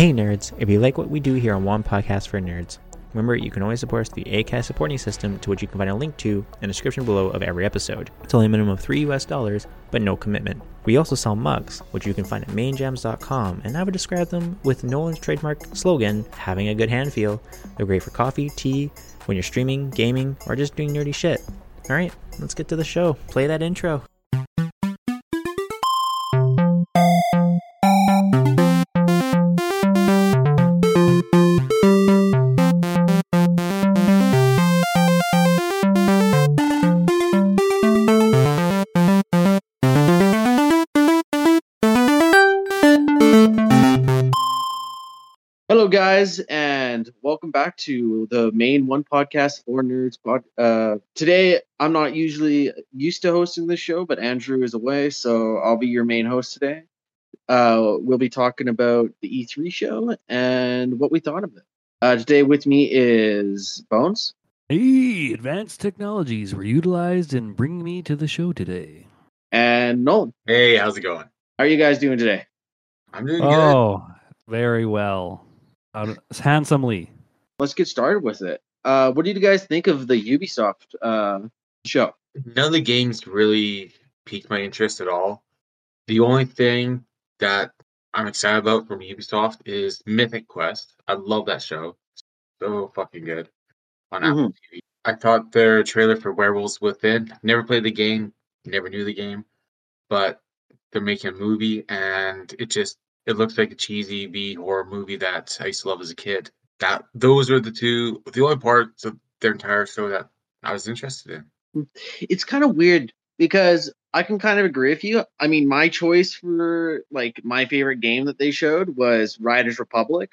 Hey nerds, if you like what we do here on One Podcast for Nerds, remember you can always support us through the ACAST supporting system to which you can find a link to in the description below of every episode. It's only a minimum of 3 US dollars, but no commitment. We also sell mugs, which you can find at mainjams.com, and I would describe them with Nolan's trademark slogan, having a good hand feel. They're great for coffee, tea, when you're streaming, gaming, or just doing nerdy shit. Alright, let's get to the show. Play that intro. Guys, and welcome back to the main one podcast for nerds. Pod. Uh, today, I'm not usually used to hosting this show, but Andrew is away, so I'll be your main host today. Uh, we'll be talking about the E3 show and what we thought of it. Uh, today, with me is Bones. Hey, advanced technologies were utilized in bringing me to the show today. and Nolan. Hey, how's it going? How are you guys doing today? I'm doing good. Oh, very well. Uh, handsomely. Let's get started with it. Uh, what do you guys think of the Ubisoft uh, show? None of the games really piqued my interest at all. The only thing that I'm excited about from Ubisoft is Mythic Quest. I love that show. So fucking good on Apple TV. I thought their trailer for Werewolves Within, never played the game, never knew the game, but they're making a movie and it just it looks like a cheesy B horror movie that I used to love as a kid. That those are the two the only parts of their entire show that I was interested in. it's kind of weird because I can kind of agree with you. I mean, my choice for like my favorite game that they showed was Riders Republic,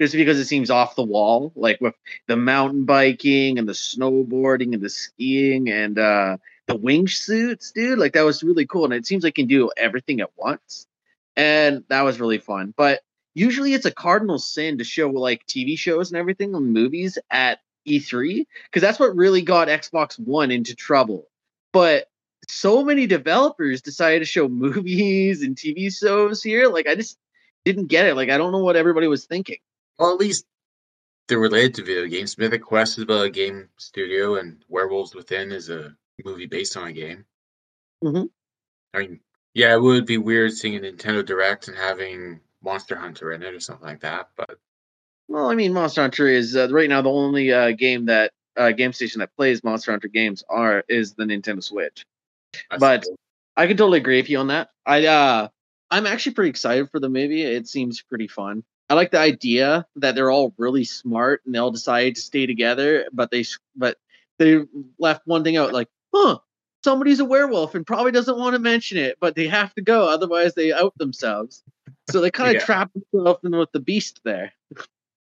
just because it seems off the wall, like with the mountain biking and the snowboarding and the skiing and uh the wingsuits, dude. Like that was really cool, and it seems like you can do everything at once, and that was really fun. But usually, it's a cardinal sin to show like TV shows and everything and movies at E3 because that's what really got Xbox One into trouble. But so many developers decided to show movies and TV shows here. Like I just didn't get it. Like I don't know what everybody was thinking. Well, at least they're related to video games. Mythic Quest is about a game studio, and Werewolves Within is a movie based on a game. Mhm. I mean, yeah, it would be weird seeing a Nintendo Direct and having Monster Hunter in it or something like that. But Well, I mean, Monster Hunter is uh, right now the only uh, game that uh, game station that plays Monster Hunter games are is the Nintendo Switch. I But- suppose- I can totally agree with you on that. I uh I'm actually pretty excited for the movie. It seems pretty fun. I like the idea that they're all really smart and they all decide to stay together, but they but they left one thing out like, huh, somebody's a werewolf and probably doesn't want to mention it, but they have to go, otherwise they out themselves. So they kind of Yeah. trap themselves in with the beast there.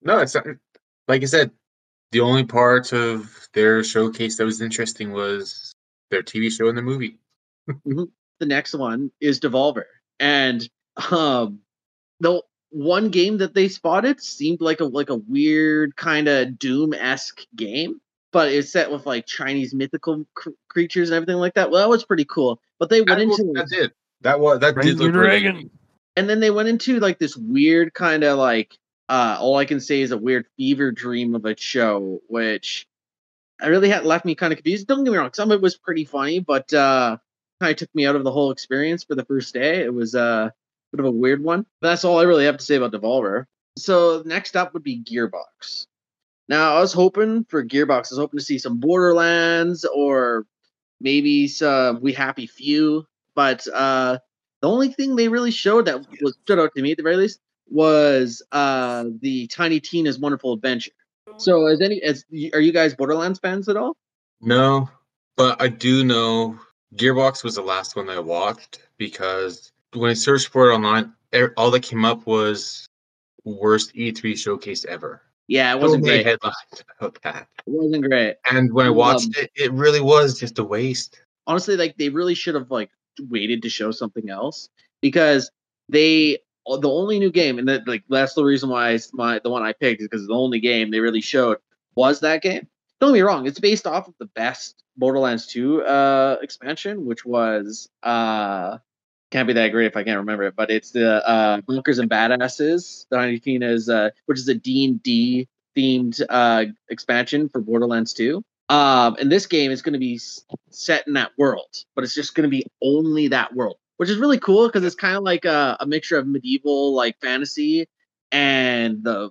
no, it's not, like I said. The only part of their showcase that was interesting was their TV show and the movie. the next one is Devolver. And um the one game that they spotted seemed like a like a weird kind of Doom-esque game, but it's set with like Chinese mythical cr- creatures and everything like that. Well, that was pretty cool. But they went That, into that did. That was that Bring did the look really dragon. and then they went into like this weird kind of like uh all I can say is a weird fever dream of a show, which I really had left me kind of confused. Don't get me wrong, some of it was pretty funny, but uh kind of took me out of the whole experience for the first day. It was uh, a bit of a weird one. But that's all I really have to say about Devolver. So next up would be Gearbox. Now I was hoping for Gearbox. I was hoping to see some Borderlands or maybe some We Happy Few, but uh the only thing they really showed that was stood out to me at the very least was uh the Tiny Tina's Wonderful Adventure. So, as any as are you guys Borderlands fans at all? No, but I do know Gearbox was the last one that I watched because when I searched for it online, all that came up was worst E3 showcase ever. Yeah, it wasn't great. headlines about that. It wasn't great. And when I Um, watched it, it really was just a waste. Honestly, like they really should have like waited to show something else because they the only new game and that like that's the reason why my the one I picked is because the only game they really showed was that game. Don't get me wrong, it's based off of the best Borderlands 2 uh expansion, which was uh can't be that great if I can't remember it, but it's the uh, Bunkers and Badasses. The is uh, which is a D and D themed uh, expansion for Borderlands 2. Um, and this game is going to be set in that world, but it's just going to be only that world, which is really cool because it's kind of like a, a mixture of medieval like fantasy and the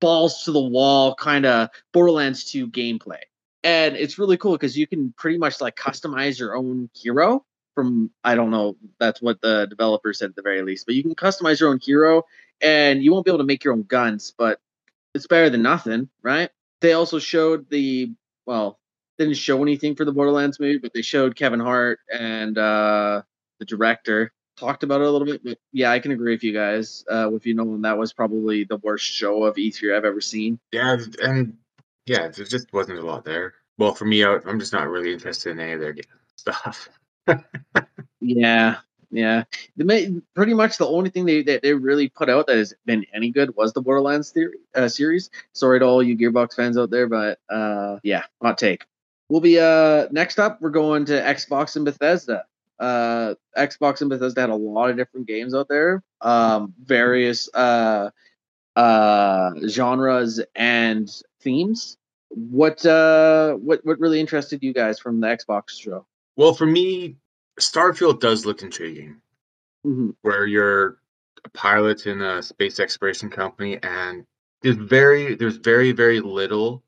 balls to the wall kind of Borderlands 2 gameplay. And it's really cool because you can pretty much like customize your own hero from I don't know, that's what the developer said at the very least, but you can customize your own hero and you won't be able to make your own guns, but it's better than nothing, right? They also showed the well, didn't show anything for the Borderlands movie, but they showed Kevin Hart and uh the director talked about it a little bit. But yeah, I can agree with you guys. Uh with you knowing that was probably the worst show of E3 I've ever seen. Yeah, and yeah, there just wasn't a lot there. Well, for me, I'm just not really interested in any of their stuff. Yeah, yeah. Pretty much the only thing they that they really put out that has been any good was the Borderlands theory uh, series. Sorry to all you Gearbox fans out there, but uh, yeah, hot take. We'll be uh next up. We're going to Xbox and Bethesda. Uh, Xbox and Bethesda had a lot of different games out there, um, various uh uh genres and themes. What uh what what really interested you guys from the Xbox show? Well, for me, Starfield does look intriguing, hmm where you're a pilot in a space exploration company, and there's very there's very very little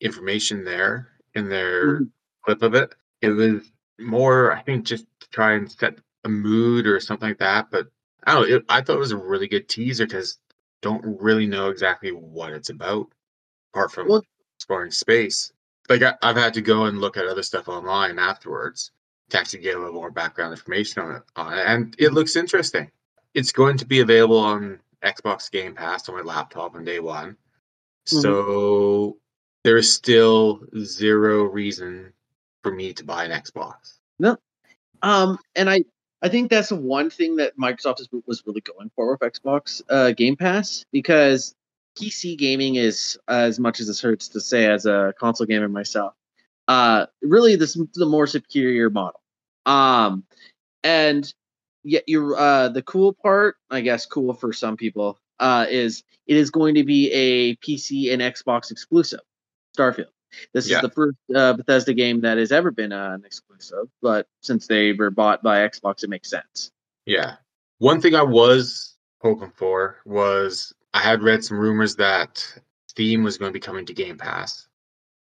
information there in their Mhm. clip of it. It was more, I think, just to try and set a mood or something like that. But I don't know. It, I thought it was a really good teaser because don't really know exactly what it's about, apart from Well- exploring space. Like I, I've had to go and look at other stuff online afterwards to actually get a little more background information on it, on it, and it looks interesting. It's going to be available on Xbox Game Pass on my laptop on day one, so there is still zero reason for me to buy an Xbox. No. Um, and I I think that's the one thing that Microsoft was really going for with Xbox uh, Game Pass because PC gaming is as much as this hurts to say as a console gamer myself, uh, really this the more superior model. Um, and yet you're uh the cool part, I guess, cool for some people, uh, is it is going to be a PC and Xbox exclusive, Starfield. This Yeah. is the first uh, Bethesda game that has ever been uh, an exclusive, but since they were bought by Xbox, it makes sense. Yeah. One thing I was hoping for was I had read some rumors that Steam was going to be coming to Game Pass,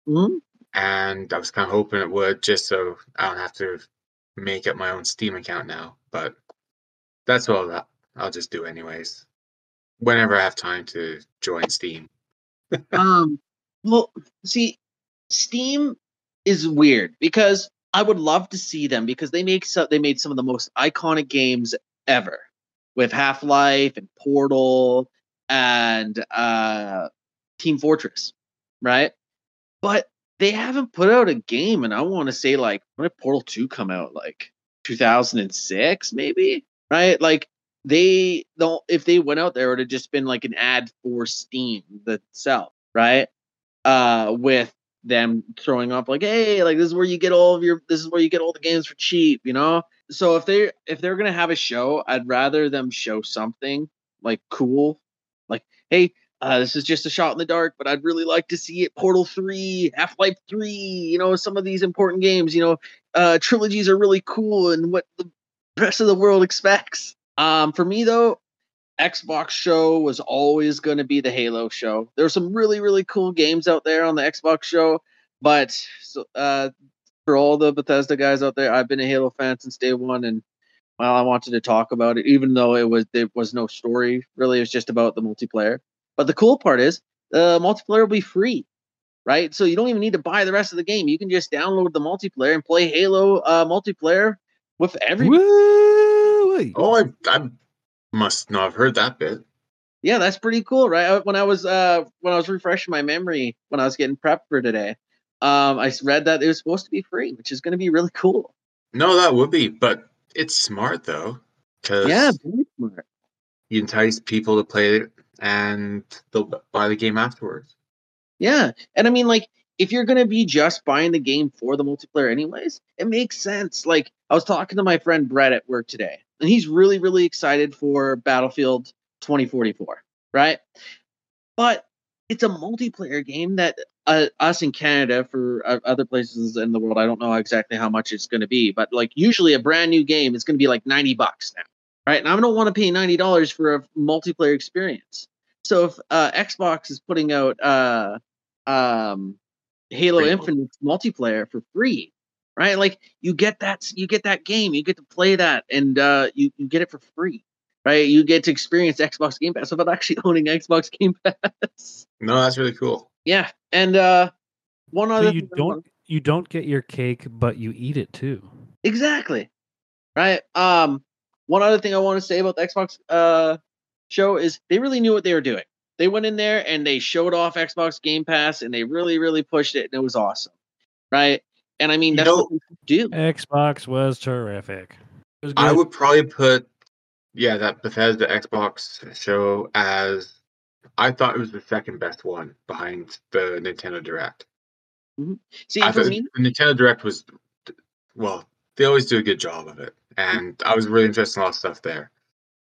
Mhm. and I was kind of hoping it would, just so I don't have to make up my own Steam account now. But that's all that I'll just do anyways. Whenever I have time to join Steam. um, well, see, Steam is weird because I would love to see them because they make so they made some of the most iconic games ever with Half Life and Portal and uh, Team Fortress, right? But they haven't put out a game, and I want to say like when did Portal Two come out? Like 2006, maybe, right? Like they don't if they went out there, it would have just been like an ad for Steam itself, right? Uh, with them throwing up like, hey, like this is where you get all of your this is where you get all the games for cheap, you know? So if they if they're gonna have a show, I'd rather them show something like cool, like, hey, uh, this is just a shot in the dark, but I'd really like to see it. Portal 3, Half Life 3, you know, some of these important games, you know, uh, trilogies are really cool and what the rest of the world expects. Um, for me, though, Xbox show was always going to be the Halo show. There's some really, really cool games out there on the Xbox show, but uh, for all the Bethesda guys out there, I've been a Halo fan since day one, and well, I wanted to talk about it, even though it was there was no story. Really, it was just about the multiplayer. But the cool part is the multiplayer will be free, right? So you don't even need to buy the rest of the game. You can just download the multiplayer and play Halo uh, multiplayer with everybody. Woo! Oh, I, I must not have heard that bit. Yeah, that's pretty cool, right? When I was uh when I was refreshing my memory when I was getting prepped for today, um, I s- read that it was supposed to be free, which is going to be really cool. No, that would be, but it's smart though, because Yeah, very smart. you entice people to play it and they'll buy the game afterwards. Yeah, and I mean, like, if you're gonna be just buying the game for the multiplayer, anyways, it makes sense. Like, I was talking to my friend Brett at work today, and he's really really excited for Battlefield 2044, right? But it's a multiplayer game that uh, us in Canada for uh, other places in the world, I don't know exactly how much it's going to be, but like usually a brand new game is going to be like 90 bucks now, right? And I don't want to pay $90 for a multiplayer experience. So if uh, Xbox is putting out uh, um, Halo. Infinite multiplayer for free, right? Like you get that you get that game, you get to play that, and uh, you you get it for free, right? You get to experience Xbox Game Pass without actually owning Xbox Game Pass. No, that's really cool. Yeah, and uh, one So other you thing don't you don't get your cake, but you eat it too. exactly right. Um, one other thing I want to say about the Xbox uh show is they really knew what they were doing. They went in there and they showed off Xbox Game Pass, and they really really pushed it, and it was awesome, right? And I mean You that's know- what we do. Xbox was terrific. Was I would probably put, yeah, that Bethesda Xbox show as. I thought it was the second best one behind the Nintendo Direct. Mm-hmm. See, I for me, the Nintendo Direct was, well, they always do a good job of it, mm-hmm. and I was really interested in a lot of stuff there.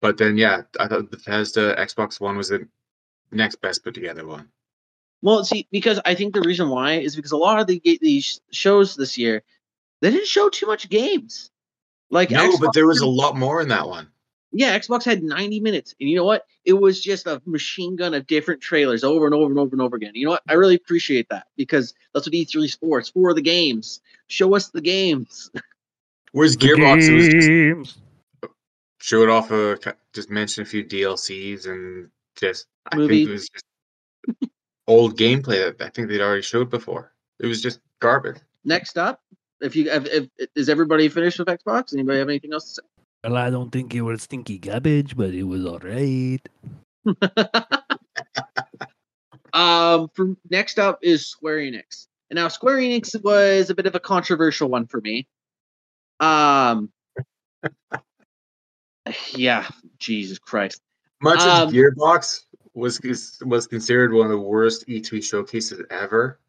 But then, yeah, I thought Bethesda Xbox One was the next best put together one. Well, see, because I think the reason why is because a lot of the these shows this year, they didn't show too much games. Like No, Xbox but there was a lot more in that one. Yeah, Xbox had 90 minutes, and you know what? It was just a machine gun of different trailers over and over and over and over again. You know what? I really appreciate that because that's what E3 is for. It's for the games. Show us the games. Whereas Gearbox, it was just Games. showed off uh, a just mention a few DLCs and just I Movie. think it was just old gameplay that I think they'd already showed before. It was just garbage. Next up, if you if, if is everybody finished with Xbox? Anybody have anything else to Well, I don't think it was stinky garbage, but it was alright. um, for next up is Square Enix. And now Square Enix was a bit of a controversial one for me. Um, yeah, Jesus Christ. Much Um, as Gearbox was was considered one of the worst E3 showcases ever,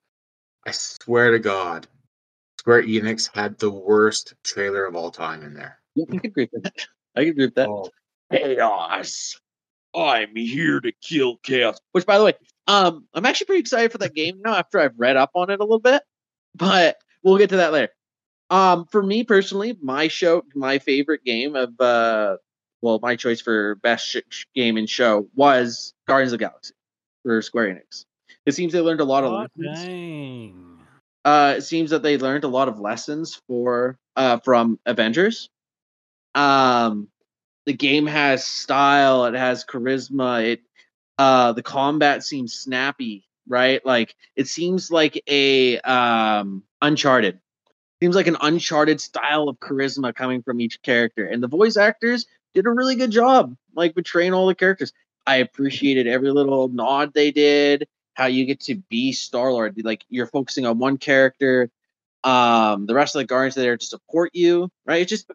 I swear to God, Square Enix had the worst trailer of all time in there. I can agree with that. I can agree with that. Oh, Chaos. I'm here to kill chaos. Which, by the way, um, I'm actually pretty excited for that game now after I've read up on it a little bit. But we'll get to that later. Um, for me personally, my show, my favorite game of, uh, well, my choice for best sh- game and show was Guardians of the Galaxy for Square Enix. It seems they learned a lot of Oh, lessons dang. uh, it seems that they learned a lot of lessons for uh, from Avengers. Um, the game has style, it has charisma, it uh, the combat seems snappy, right? Like it seems like a um, Uncharted. Seems like an Uncharted style of charisma coming from each character, and the voice actors did a really good job, like betraying all the characters. I appreciated every little nod they did how you get to be Star Lord. Like you're focusing on one character. Um, the rest of the guardians are there to support you, right? It's just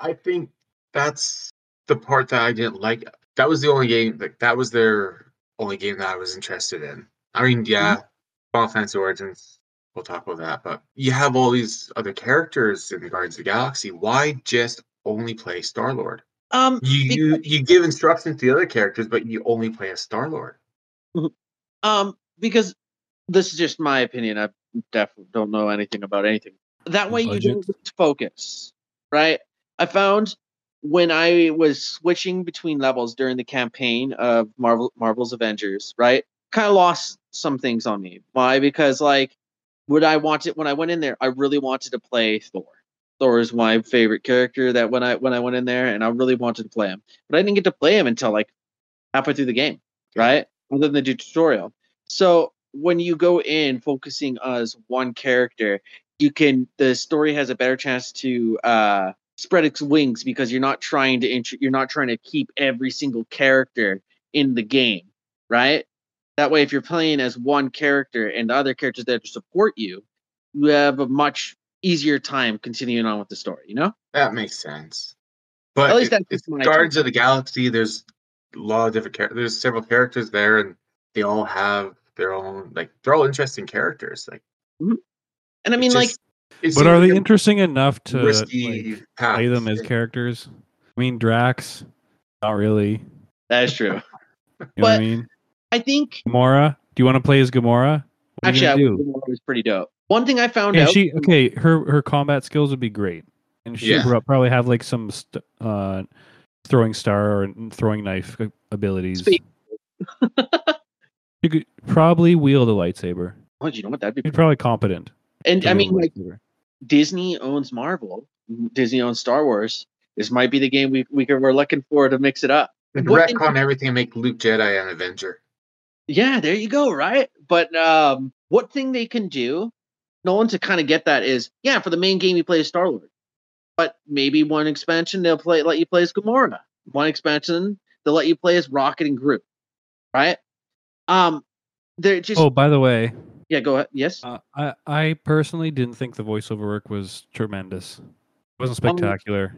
I think that's the part that I didn't like. That was the only game like that was their only game that I was interested in. I mean, yeah, Final Fantasy Origins. We'll talk about that, but you have all these other characters in the Guardians of the Galaxy. Why just only play Star Lord? um, You, you you give instructions to the other characters, but you only play as Star Lord. um, because this is just my opinion. I definitely don't know anything about anything. That way, you Budget. don't focus, right? I found when I was switching between levels during the campaign of Marvel Marvel's Avengers, right? Kind of lost some things on me. Why? Because like, would I want it when I went in there? I really wanted to play Thor. Thor is my favorite character. That when I when I went in there, and I really wanted to play him, but I didn't get to play him until like halfway through the game, right? Other than the tutorial. So when you go in focusing as one character, you can the story has a better chance to uh spread its wings because you're not trying to int- you're not trying to keep every single character in the game, right? That way, if you're playing as one character and the other characters there to support you, you have a much easier time continuing on with the story. You know? That makes sense. But At least it- it's just Guardians of the Galaxy. There's a lot of different characters. There's several characters there, and they all have their own like they're all interesting characters. Like, mm-hmm. And I mean, it's like, just- it But are they interesting enough to risky like, play them as characters? I mean, Drax, not really. That is true. You know what I But- mean? I think Gamora. Do you want to play as Gamora? What are you actually, I do? it was pretty dope. One thing I found Yeah, out. she okay. Her her combat skills would be great, and she Yeah. would probably have like some st- uh, throwing star or throwing knife abilities. You could probably wield a lightsaber. oh, you know what? That'd be. You're probably competent. And I mean, a like. Disney owns Marvel. Disney owns Star Wars. This might be the game we we could, we're looking for to mix it up. And What thing- retcon everything and make Luke Jedi an Avenger. Yeah, there you go. Right, but um, what thing they can do, Nolan, to kind of get that is, yeah, for the main game you play as Star Lord, but maybe one expansion they'll play let you play as Gamora. One expansion they'll let you play as Rocket and Groot. Right. Um, they're just Oh, by the way, yeah. Go ahead. Yes. uh, I I personally didn't think the voiceover work was tremendous. It wasn't Um, spectacular.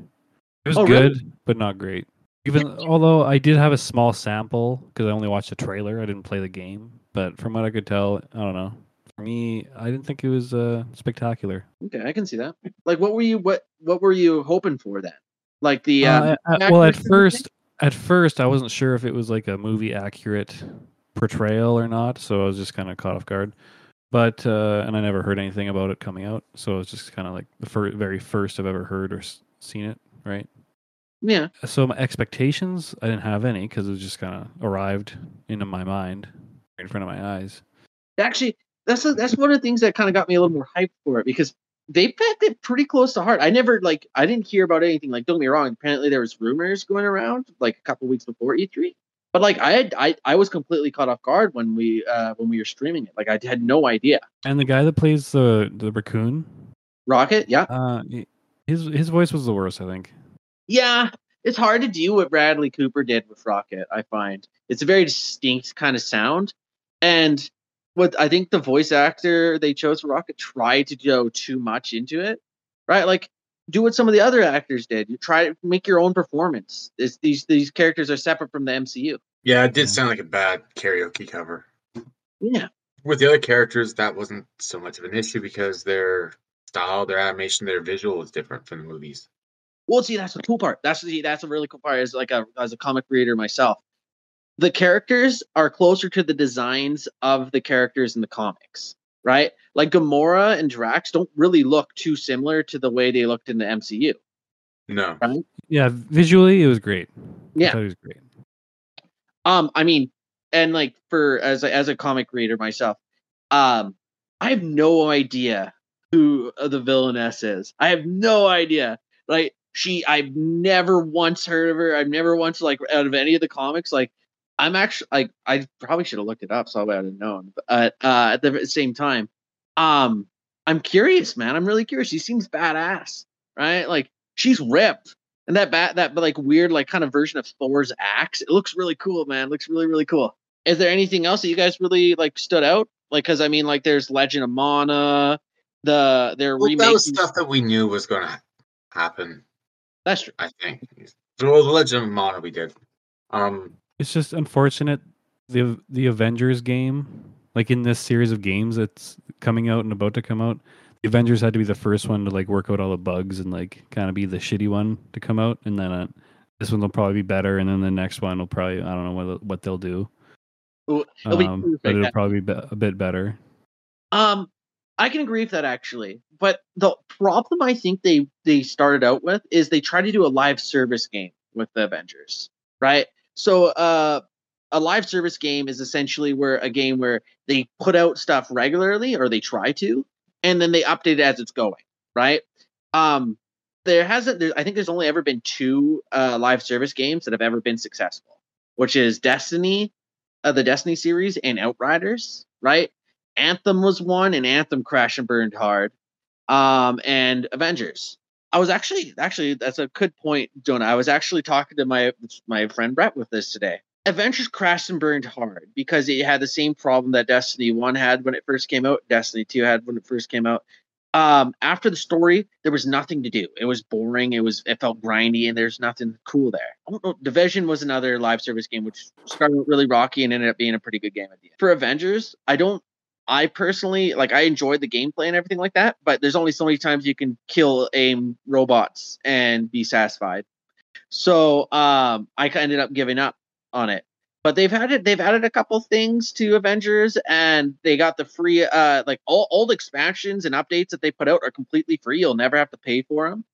it was oh, really? good, but not great. Even although I did have a small sample because I only watched the trailer, I didn't play the game. But from what I could tell, I don't know. For me, I didn't think it was uh, spectacular. Okay, I can see that. Like, what were you what what were you hoping for then? Like the uh, I- I- well, at first, at first, I wasn't sure if it was like a movie accurate portrayal or not, so I was just kind of caught off guard. But uh, and I never heard anything about it coming out, so it was just kind of like the fir- very first I've ever heard or s- seen it. Right. yeah. So my expectations, I didn't have any because it just kind of arrived into my mind, right in front of my eyes. Actually, that's a, that's one of the things that kind of got me a little more hyped for it because they packed it pretty close to heart. I never like I didn't hear about anything. Like, don't get me wrong. Apparently, there was rumors going around like a couple weeks before E3. But like I had I, I was completely caught off guard when we uh when we were streaming it. Like I had no idea. And the guy that plays the the raccoon, Rocket, yeah. uh, his his voice was the worst, I think. Yeah, it's hard to do what Bradley Cooper did with Rocket. I find it's a very distinct kind of sound, and what I think the voice actor they chose for Rocket tried to go too much into it, right? Like do what some of the other actors did. You try to make your own performance. It's, these these characters are separate from the MCU. Yeah, it did sound like a bad karaoke cover. Yeah, With the other characters, that wasn't so much of an issue because their style, their animation, their visual is different from the movies. Well, see, that's the cool part. That's the that's a really cool part. As like a as a comic reader myself, the characters are closer to the designs of the characters in the comics, right? Like Gamora and Drax don't really look too similar to the way they looked in the MCU. No. Right? Yeah, visually it was great. Yeah. it was great. Um, I mean, and like for as a, as a comic reader myself, um, I have no idea who uh, the villainess is. I have no idea. Like she, I've never once heard of her. I've never once like out of any of the comics. Like I'm actually like I probably should have looked it up so I would have known. But uh, uh, at the same time, um, I'm curious, man. I'm really curious. She seems badass, right? Like she's ripped. And that bat, that like weird, like kind of version of Thor's axe, it looks really cool, man. It looks really, really cool. Is there anything else that you guys really like stood out? Like, because I mean, like, there's Legend of Mana, the they're Well, remaking. that was stuff that we knew was going to happen. That's true. I think. Well, the Legend of Mana we did. Um, It's just unfortunate the the Avengers game, like in this series of games that's coming out and about to come out, the Avengers had to be the first one to like work out all the bugs and like kind of be the shitty one to come out, and then uh, this one will probably be better, and then the next one will probably I don't know what what they'll do, Ooh, It'll um, but it'll probably be a bit better. Um, I can agree with that actually, but the problem I think they they started out with is they tried to do a live service game with the Avengers, right? So, uh, a live service game is essentially where a game where they put out stuff regularly, or they try to, and then they update it as it's going, right? Um, there hasn't. There, I think there's only ever been two uh, live service games that have ever been successful, which is Destiny, uh, the Destiny series, and Outriders, right? Anthem was one, and Anthem crashed and burned hard. Um, and Avengers. I was actually actually that's a good point, Jonah. I was actually talking to my my friend Brett with this today. Avengers crashed and burned hard because it had the same problem that Destiny One had when it first came out. Destiny Two had when it first came out. Um, after the story, there was nothing to do. It was boring. It was it felt grindy, and there's nothing cool there. I don't know. Division was another live service game which started really rocky and ended up being a pretty good game at the end. For Avengers, I don't I personally like I enjoyed the gameplay and everything like that, but there's only so many times you can kill AIM robots and be satisfied. So um, I ended up giving up on it. But they've had it. They've added a couple things to Avengers, and they got the free, uh, like all old expansions and updates that they put out are completely free. You'll never have to pay for them,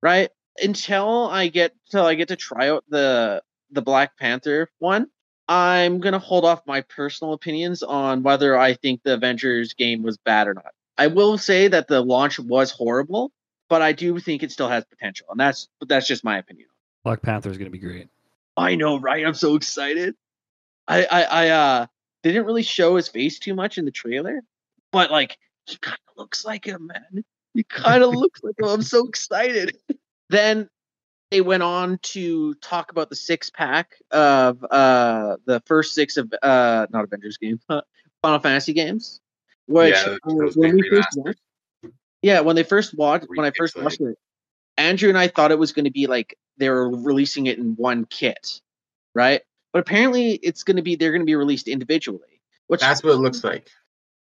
right? Until I get till I get to try out the the Black Panther one. I'm gonna hold off my personal opinions on whether I think the Avengers game was bad or not. I will say that the launch was horrible, but I do think it still has potential, and that's that's just my opinion. Black Panther is going to be great. I know, right? I'm so excited. I, I, I, uh, they didn't really show his face too much in the trailer, but like he kind of looks like him, man. He kind of looks like him. I'm so excited. Then they went on to talk about the six pack of uh the first six of uh not Avengers games, Final Fantasy games. Which Yeah, uh, when we first watched, yeah, when they first watched when I first watched it, Andrew and I thought it was going to be like they were releasing it in one kit, right? But apparently, it's going to be they're going to be released individually, which That's what it looks like.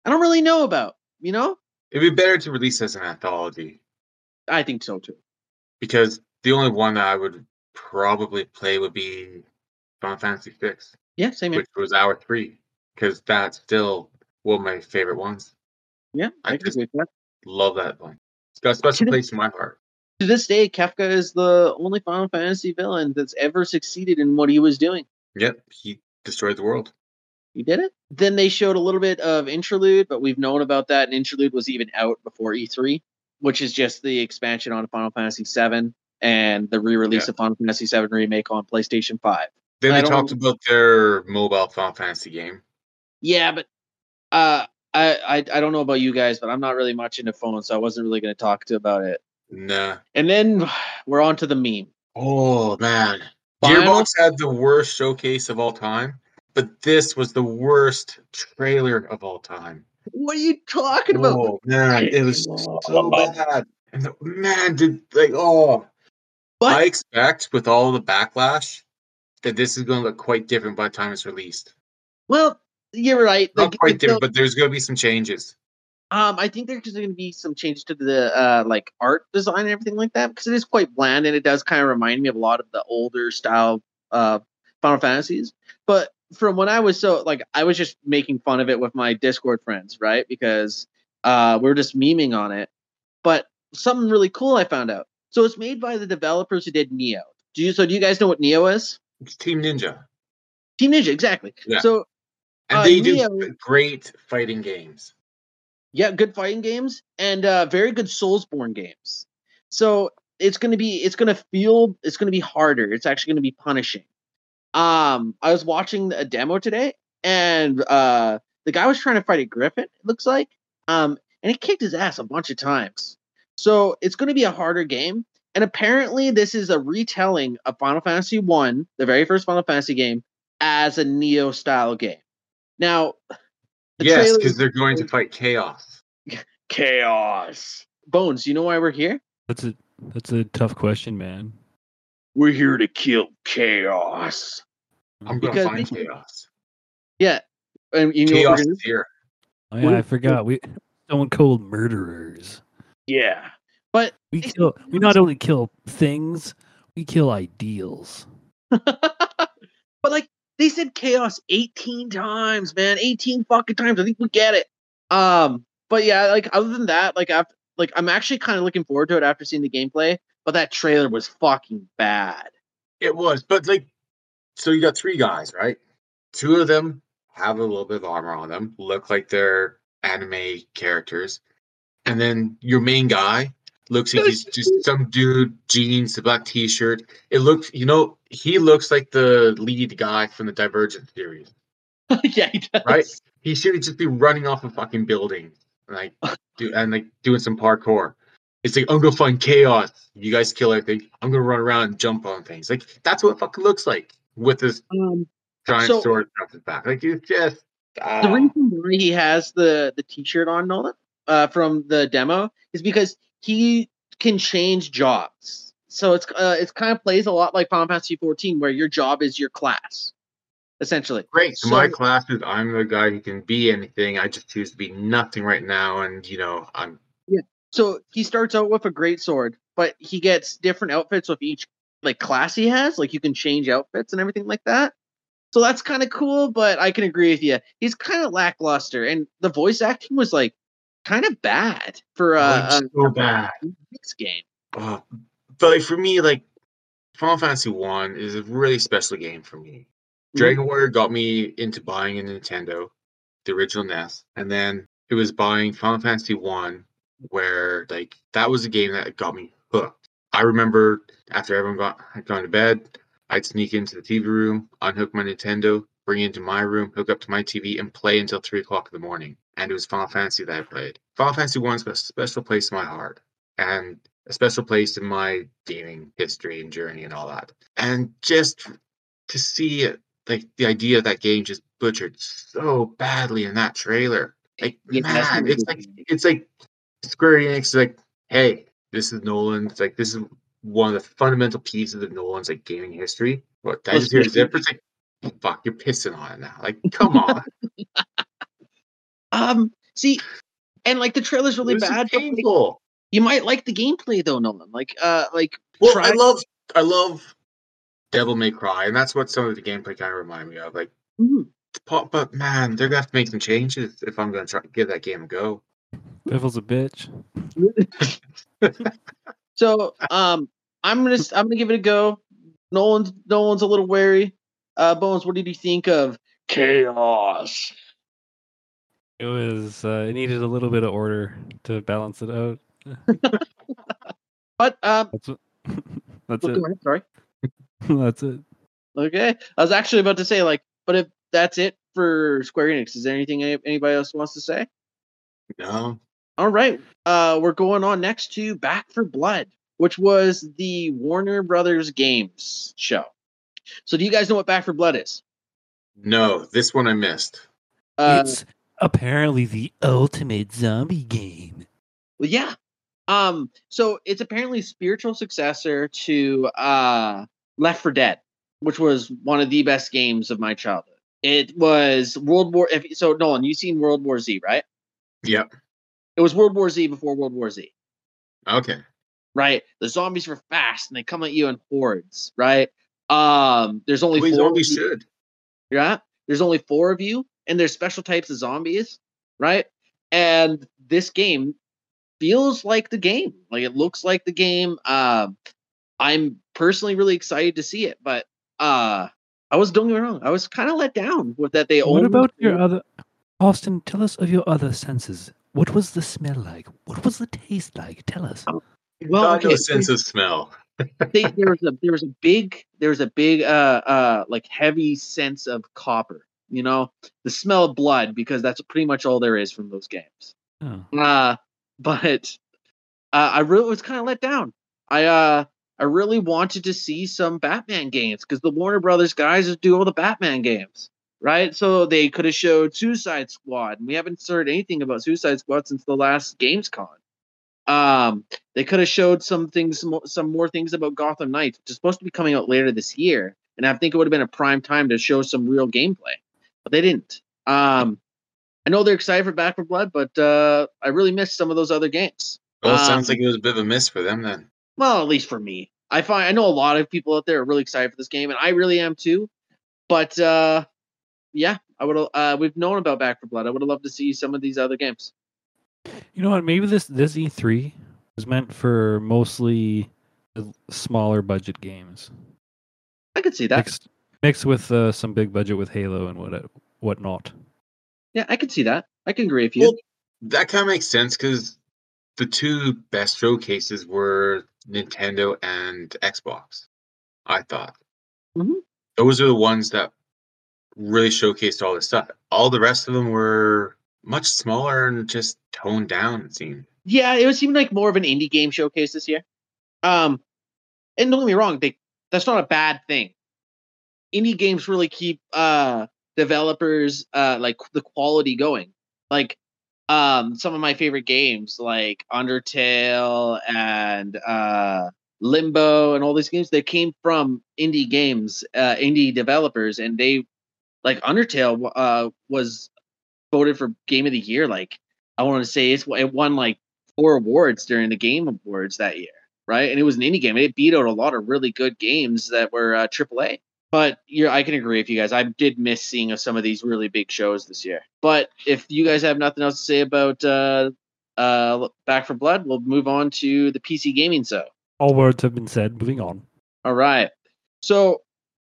I don't really know about. You know, It'd be better to release as an anthology I think so too. because the only one that I would probably play would be Final Fantasy VI, Yeah, same here. which was hour three, because that's still one of my favorite ones. Yeah, I, I just- that. Love that one. It's got a special place in my heart. To this day, Kefka is the only Final Fantasy villain that's ever succeeded in what he was doing. Yep, he destroyed the world. He did it. Then they showed a little bit of Interlude, but we've known about that. And Interlude was even out before E3, which is just the expansion on Final Fantasy VII and the re-release Yeah. of Final Fantasy VII remake on PlayStation 5. Then I they talked about their mobile Final Fantasy game. Yeah, but uh, I, I I don't know about you guys, but I'm not really much into phones, so I wasn't really going to talk to about it. Nah. And then we're on to the meme. Oh man. Final- Gearbox had the worst showcase of all time, but this was the worst trailer of all time. What are you talking about? Oh man, it was so bad. And the, man, did like oh What? I expect with all the backlash that this is gonna look quite different by the time it's released. Well, you're right. Not The- quite different, but there's gonna be some changes. Um, I think there's going to be some changes to the uh, like art design and everything like that because it is quite bland and it does kind of remind me of a lot of the older style uh Final Fantasies. But from when I was so like I was just making fun of it with my Discord friends, right? Because uh we are just memeing on it. But something really cool I found out. So it's made by the developers who did Nioh. Do you so do you guys know what Nioh is? It's Team Ninja. Team Ninja, exactly. Yeah. So And Uh, they do Nioh- great fighting games. Yeah, good fighting games and uh, very good Soulsborne games. So it's gonna be it's gonna feel it's gonna be harder. It's actually gonna be punishing. Um, I was watching a demo today, and uh, the guy was trying to fight a griffin. It looks like, um, and he kicked his ass a bunch of times. So it's gonna be a harder game. And apparently, this is a retelling of Final Fantasy One, the very first Final Fantasy game, as a Nioh style game. Now, the yes, because they're going to fight chaos. chaos. Bones, you know why we're here? That's a that's a tough question, man. We're here to kill chaos. I'm gonna Because find they- chaos. Yeah. And you know Chaos is here. Oh, yeah, I forgot. We Stone Cold murderers. Yeah. But We kill. We not only kill things, we kill ideals. but like they said chaos 18 times, man. 18 fucking times. I think we get it. Um, but yeah, like other than that, like I've like I'm actually kind of looking forward to it after seeing the gameplay, but that trailer was fucking bad. It was, but like, so you got three guys, right? Two of them have a little bit of armor on them, look like they're anime characters, and then your main guy looks like he's just some dude, jeans, a black T-shirt. It looks, you know, he looks like the lead guy from the Divergent series, yeah, he does. right? He should just be running off a fucking building, like, do and like doing some parkour. It's like I'm gonna find chaos. You guys kill everything. I'm gonna run around and jump on things. Like that's what it fucking looks like with this Um, giant So- sword across his back. Like it's just the ah. reason why he has the the t-shirt on Nolan uh, from the demo is because he can change jobs. So it's uh, it's kind of plays a lot like Final Fantasy 14, where your job is your class, essentially. great. So my class is I'm the guy who can be anything. I just choose to be nothing right now, and you know I'm Yeah. So he starts out with a great sword, but he gets different outfits with each like class he has. Like you can change outfits and everything like that. So that's kind of cool, but I can agree with you. He's kind of lackluster, and the voice acting was like kind of bad for uh, Like, a so bad. Game. Uh, but like for me, like Final Fantasy One is a really special game for me. Dragon Warrior got me into buying a Nintendo, the original NES, and then it was buying Final Fantasy One, where like that was a game that got me hooked. I remember after everyone got had gone to bed, I'd sneak into the TV room, unhook my Nintendo, bring it into my room, hook up to my TV, and play until three o'clock in the morning. And it was Final Fantasy that I played. Final Fantasy One's got a special place in my heart, and a special place in my gaming history and journey and all that. And just to see it, like the idea of that game just butchered so badly in that trailer. Like that's man, it's like it's like Square Enix is like, hey, this is Nolan. It's like this is one of the fundamental pieces of Nolan's like gaming history. What I Well, just hear speaking- It's like, fuck, you're pissing on it now. Like, come on, Um, see, and like the trailer's really this is bad. But like, painful. you might like the gameplay though, Nolan. Like, uh, like Well, try- I love, I love Devil May Cry, and that's what some of the gameplay kind of remind me of. Like, Mhm. but, but man, they're gonna have to make some changes if I'm gonna try give that game a go. Devil's a bitch. So um I'm gonna I'm gonna give it a go. Nolan's Nolan's a little wary. Uh Bones, what did you think of Chaos? It was uh, it needed a little bit of order to balance it out. But um That's what, that's go it. ahead, sorry. that's it. Okay. I was actually about to say like, but if that's it for Square Enix, is there anything anybody else wants to say? No, All right. Uh we're going on next to Back for Blood, which was the Warner Brothers Games show. So do you guys know what Back for Blood is? no, this one I missed. Uh, it's apparently the ultimate zombie game. Well, yeah. Um, so it's apparently a spiritual successor to uh Left for Dead, which was one of the best games of my childhood. It was World War if so Nolan, you've seen World War Z, right? Yep. It was World War Z before World War Z, Okay. right? The zombies were fast and they come at you in hordes, right? Um, there's only We four of zombies you- should. Yeah. There's only four of you, and there's special types of zombies, right? And this game feels like the game. Like it looks like the game. Um, I'm personally really excited to see it, but uh I was don't get me wrong, I was kind of let down with that they What only about your other Austin, tell us of your other senses. What was the smell like? What was the taste like? Tell us. well Got no okay, sense of smell. they, there was a there was a big there was a big uh uh like heavy sense of copper, you know, the smell of blood because that's pretty much all there is from those games. Oh. Uh, but uh, I really was kind of let down. I uh, I really wanted to see some Batman games because the Warner Brothers guys do all the Batman games, right? So they could have showed Suicide Squad, and we haven't heard anything about Suicide Squad since the last Gamescom. Um, they could have showed some things, some, some more things about Gotham Knights, which is supposed to be coming out later this year, and I think it would have been a prime time to show some real gameplay, but they didn't. Um, I know they're excited for Back for Blood, but uh, I really missed some of those other games. Well, it sounds Um, like it was a bit of a miss for them then. Well, at least for me, I find I know a lot of people out there are really excited for this game, and I really am too. But uh, yeah, I would. Uh, we've known about Back for Blood. I would have loved to see some of these other games. You know what? Maybe this this E3 was meant for mostly smaller budget games, I could see that. mixed mixed with uh, some big budget with Halo and what whatnot. Yeah, I could see that. I can agree with you. Well, that kind of makes sense because the two best showcases were Nintendo and Xbox. I thought Mhm. those are the ones that really showcased all this stuff. All the rest of them were much smaller and just toned down. It seemed. yeah, it was seemed like more of an indie game showcase this year. Um, and don't get me wrong, they that's not a bad thing. Indie games really keep uh developers uh like the quality going. Like um some of my favorite games like Undertale and uh Limbo and all these games they came from indie games, uh indie developers and they like Undertale uh was voted for game of the year like I want to say it's it won like four awards during the game awards that year. right? And it was an indie game, it beat out a lot of really good games that were uh, AAA. But you're, I can agree with you guys. I did miss seeing some of these really big shows this year. But if you guys have nothing else to say about uh, uh, Back for Blood, we'll move on to the PC gaming show. All words have been said. Moving on. All right. So,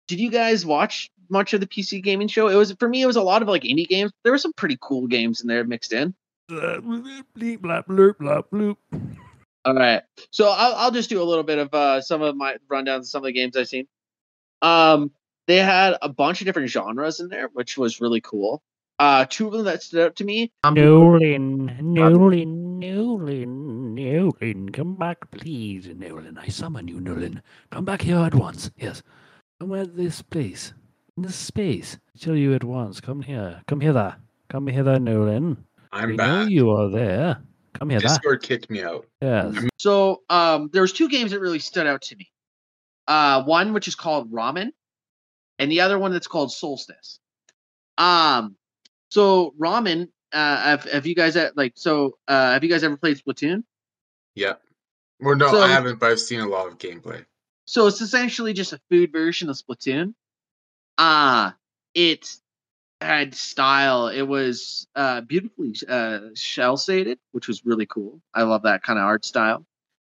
did you guys watch much of the PC gaming show? It was for me. It was a lot of like indie games. There were some pretty cool games in there mixed in. Bleep, blap, bloop, blap, bloop. All right. So I'll, I'll just do a little bit of uh, some of my rundowns of some of the games I've seen. Um, they had a bunch of different genres in there, which was really cool. Uh, two of them that stood out to me. Nolan, Nolan, Nolan, Nolan, come back, please, Nolan. I summon you, Nolan. Come back here at once. Yes, come at this place, in this space. I tell you at once. Come here, come hither, come hither, Nolan. I'm we know you are there. Come hither. Discord kicked me out. Yes. So um, there was two games that really stood out to me. Uh, one which is called Rawmen, and the other one that's called Solstice. Um, so Rawmen. Uh, have, have you guys uh, like so? Uh, have you guys ever played Splatoon? Yeah. Well, no, So- I haven't, but I've seen a lot of gameplay. So it's essentially just a food version of Splatoon. Uh it had style. It was uh beautifully uh cel shaded, which was really cool. I love that kind of art style.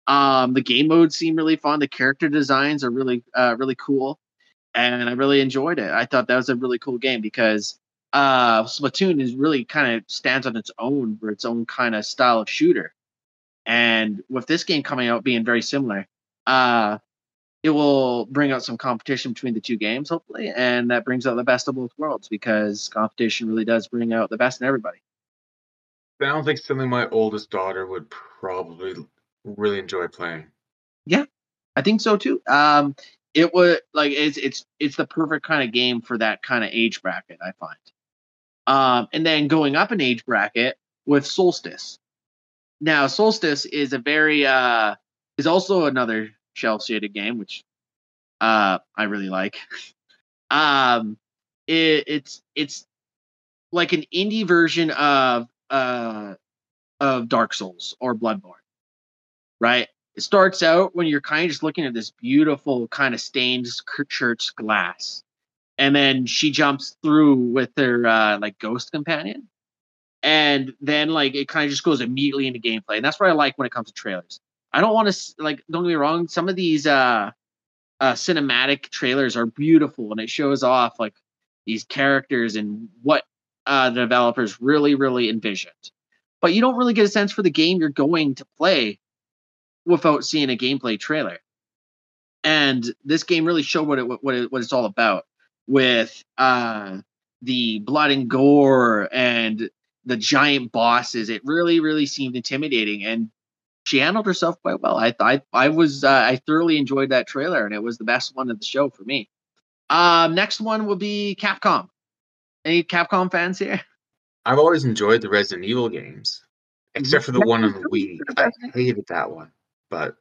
Um the game modes seem really fun. The character designs are really uh really cool. And I really enjoyed it. I thought that was a really cool game because uh Splatoon is really kind of stands on its own for its own kind of style of shooter. And with this game coming out being very similar, uh it will bring out some competition between the two games, hopefully, and that brings out the best of both worlds because competition really does bring out the best in everybody. Sounds like something my oldest daughter would probably really enjoy playing. Yeah, I think so too. Um, it was like it's it's it's the perfect kind of game for that kind of age bracket, I find. Um, and then going up an age bracket with Solstice. Now, Solstice is a very uh is also another cel shaded game, which uh I really like. um, it, it's it's like an indie version of uh of Dark Souls or Bloodborne, right? It starts out when you're kind of just looking at this beautiful kind of stained church glass, and then she jumps through with her uh, like ghost companion, and then like it kind of just goes immediately into gameplay, and that's what I like when it comes to trailers. I don't want to like don't get me wrong, some of these uh, uh cinematic trailers are beautiful, and it shows off like these characters and what uh, the developers really really envisioned, but you don't really get a sense for the game you're going to play without seeing a gameplay trailer. And this game really showed what it what it, what it's all about with uh the blood and gore and the giant bosses. It really really seemed intimidating and she handled herself quite well. I I I was uh, I thoroughly enjoyed that trailer and it was the best one of the show for me. Um next one will be Capcom. Any Capcom fans here? I've always enjoyed the Resident Evil games, except for the one on the Wii. I hated that one. But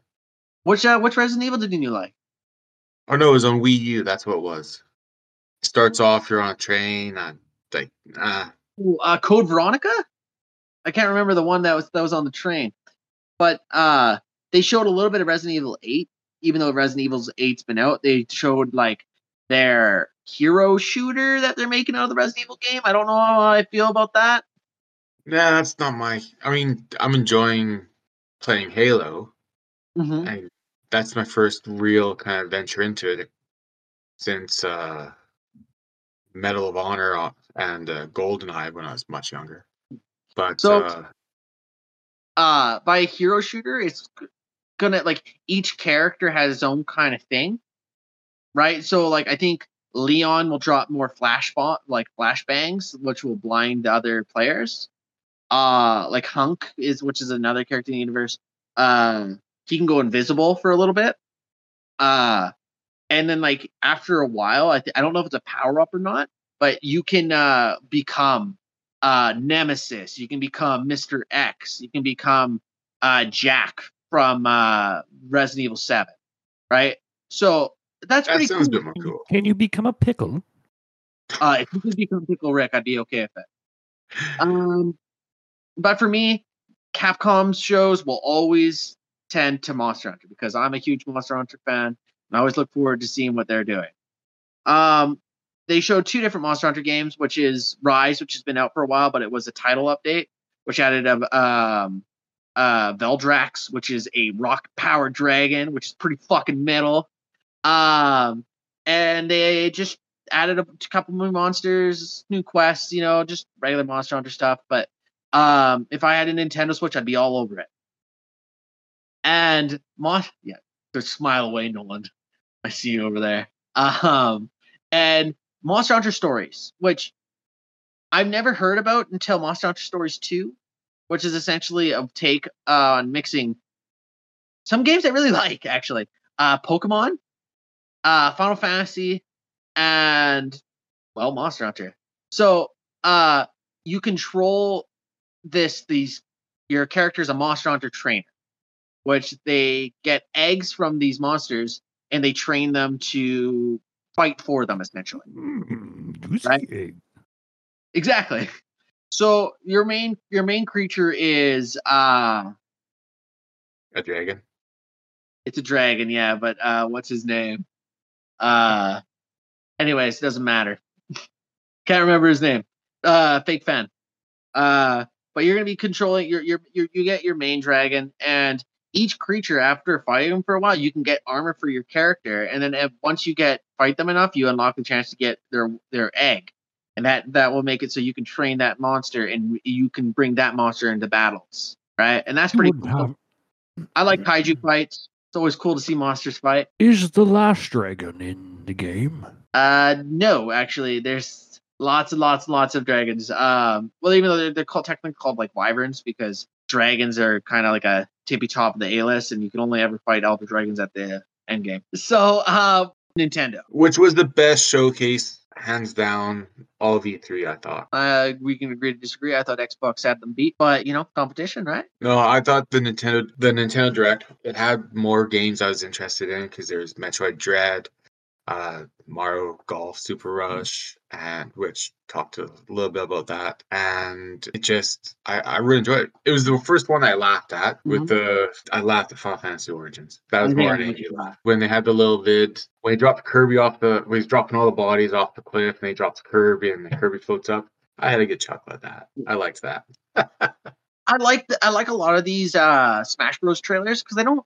Which uh, which Resident Evil didn't you like? oh no, it was on Wii U. That's what it was. Starts off, you're on a train. And like, ah, Ooh, uh, Code Veronica. I can't remember the one that was that was on the train, but uh, they showed a little bit of Resident Evil Eight. Even though Resident Evil 8's been out, they showed like their hero shooter that they're making out of the Resident Evil game. I don't know how I feel about that. nah, that's not my. I mean, I'm enjoying playing Halo, Mm-hmm. and that's my first real kind of venture into it since uh, Medal of Honor uh, and uh, GoldenEye when I was much younger. But So- uh, uh by a hero shooter it's g- gonna like each character has his own kind of thing right so like i think leon will drop more flash bot like flashbangs which will blind the other players uh like hunk is which is another character in the universe um he can go invisible for a little bit uh and then like after a while i, th- I don't know if it's a power up or not but you can uh become uh, Nemesis. You can become Mr. X. You can become uh, Jack from uh, Resident Evil Seven, right? So that's that pretty sounds cool. a bit more cool. Can you become a pickle? Uh, if you could become Pickle Rick, I'd be okay with it. Um, but for me, Capcom shows will always tend to Monster Hunter because I'm a huge Monster Hunter fan and I always look forward to seeing what they're doing. Um, they showed two different Monster Hunter games, which is Rise, which has been out for a while, but it was a title update, which added a um, uh, Valstrax, which is a rock powered dragon, which is pretty fucking metal. Um, and they just added a couple new monsters, new quests, you know, just regular Monster Hunter stuff. But um, if I had a Nintendo Switch, I'd be all over it. And Mon, yeah, there's smile away, Nolan. I see you over there. Um, and Monster Hunter Stories, which I've never heard about until Monster Hunter Stories 2, which is essentially a take on mixing some games I really like, actually. Uh, Pokemon, uh, Final Fantasy, and well, Monster Hunter. So uh, you control this these your character is a Monster Hunter trainer, which they get eggs from these monsters and they train them to fight for them essentially. Mm, Right. egg. Exactly. So your main your main creature is uh A dragon. it's a dragon, yeah, but uh what's his name? Uh anyways, doesn't matter. Can't remember his name. Uh fake fan. Uh but you're gonna be controlling your your your you get your main dragon and each creature after fighting them for a while you can get armor for your character and then if, once you get fight them enough you unlock the chance to get their their egg. And that that will make it so you can train that monster and you can bring that monster into battles right? And that's pretty cool. have- i like kaiju fights. It's always cool to see monsters fight. Is the last dragon in the game? uh no actually. There's lots and lots and lots of dragons. Um well even though they're, they're called technically called like wyverns because dragons are kind of like a tippy top of the a list and you can only ever fight all the dragons at the end game so uh nintendo. Which was the best showcase, hands down, all of E3, I thought. uh we can agree to disagree. I thought xbox had them beat but you know competition right? No, I thought the Nintendo the Nintendo Direct it had more games I was interested in because there was Metroid Dread, uh, Mario Golf Super Rush, and which talked a little bit about that. And it just I, I really enjoyed it. It was the first one I laughed at with the I laughed at Final Fantasy Origins. That was more laugh. When they had the little vid when he dropped Kirby off the when he's dropping all the bodies off the cliff and they dropped Kirby and the Kirby floats up. I had a good chuckle at that. I liked that. I like the, I like a lot of these uh Smash Bros trailers because they don't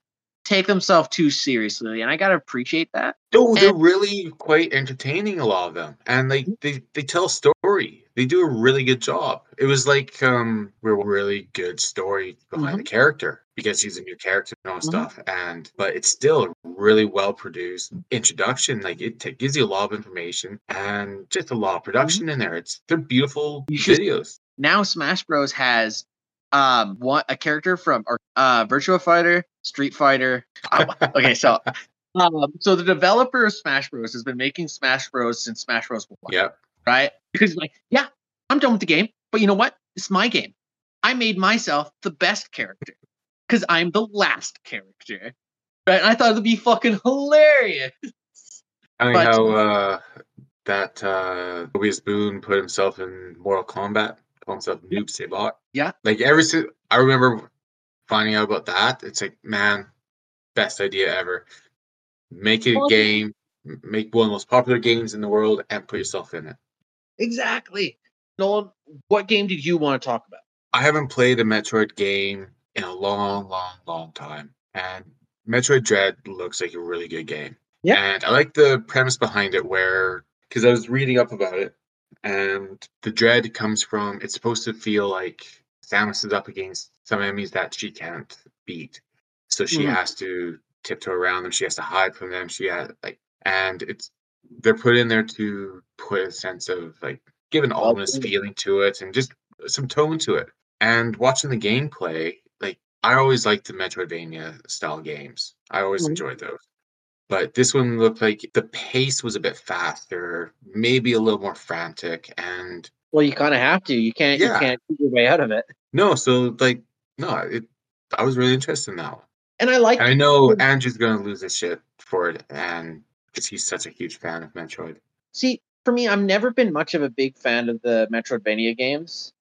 take themselves too seriously, and I gotta appreciate that. No, they're And- really quite entertaining. A lot of them, and they they they tell a story. They do a really good job. It was like um, a really good story behind the character because he's a new character and all Mhm. stuff. And but it's still a really well produced introduction. Like it t- gives you a lot of information and just a lot of production in there. It's they're beautiful You should- videos. Now Smash Bros has um one a character from or uh Virtua Fighter, Street Fighter. Oh, okay, so um so the developer of Smash Bros has been making Smash Bros since Smash Bros. One. Yep. right? Because like, yeah, I'm done with the game, but you know what? It's my game. I made myself the best character because I'm the last character, right? And I thought it'd be fucking hilarious. I mean But- how uh, that uh, Tobias Boone put himself in Mortal Kombat, called himself Noob Saibot. Yeah. Like every I remember finding out about that. It's like, man, best idea ever. Make it a game, make one of the most popular games in the world, and put yourself in it. Exactly. Nolan, what game did you want to talk about? I haven't played a Metroid game in a long, long, long time, and Metroid Dread looks like a really good game. Yeah. And I like the premise behind it, where because I was reading up about it, and the dread comes from it's supposed to feel like Samus is up against some enemies that she can't beat, so she Mhm. has to tiptoe around them. She has to hide from them. She has like, and it's they're put in there to put a sense of like give an ominous feeling to it and just some tone to it. And watching the gameplay, like I always liked the Metroidvania style games. I always Mhm. enjoyed those. But this one looked like the pace was a bit faster, maybe a little more frantic, and Well, you kind of have to. You can't. Yeah. You can't keep your way out of it. No, so like no, it. I was really interested in that one. And I like. I know Andrew's gonna lose his shit for it, and because he's such a huge fan of Metroid. See, for me, I've never been much of a big fan of the Metroidvania games,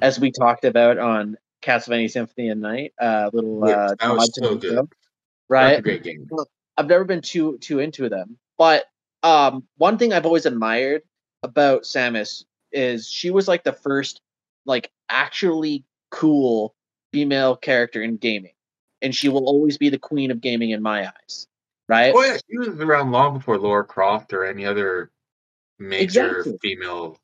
as we talked about on Castlevania Symphony of Night. Uh, little Yeah, uh, that was so good. A right? great game. I've never been too too into them, but um, one thing I've always admired about Samus is she was like the first like actually cool female character in gaming, and she will always be the queen of gaming in my eyes, right? Oh yeah, she was around long before Lara Croft or any other major Exactly. female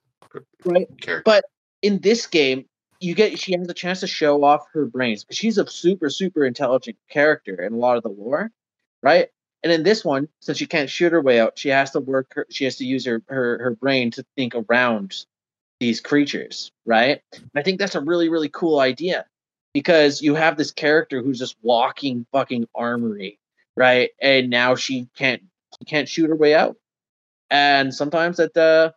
Right. character. But in this game, you get she has a chance to show off her brains because she's a super super intelligent character in a lot of the lore, right? And in this one, since she can't shoot her way out, she has to work. Her, she has to use her, her her brain to think around these creatures, right? And I think that's a really really cool idea because you have this character who's just walking fucking armory, right? And now she can't she can't shoot her way out, and sometimes that uh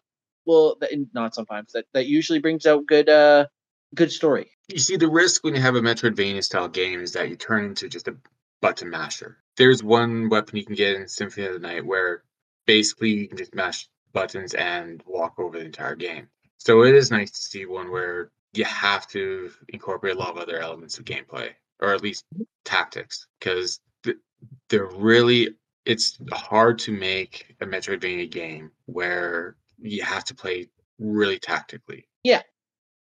well that, not sometimes that that usually brings out good uh good story. You see, the risk when you have a Metroidvania style game is that you turn into just a button masher. There's one weapon you can get in Symphony of the Night where basically you can just mash buttons and walk over the entire game. So it is nice to see one where you have to incorporate a lot of other elements of gameplay, or at least tactics, because th- they're really it's hard to make a Metroidvania game where you have to play really tactically. Yeah.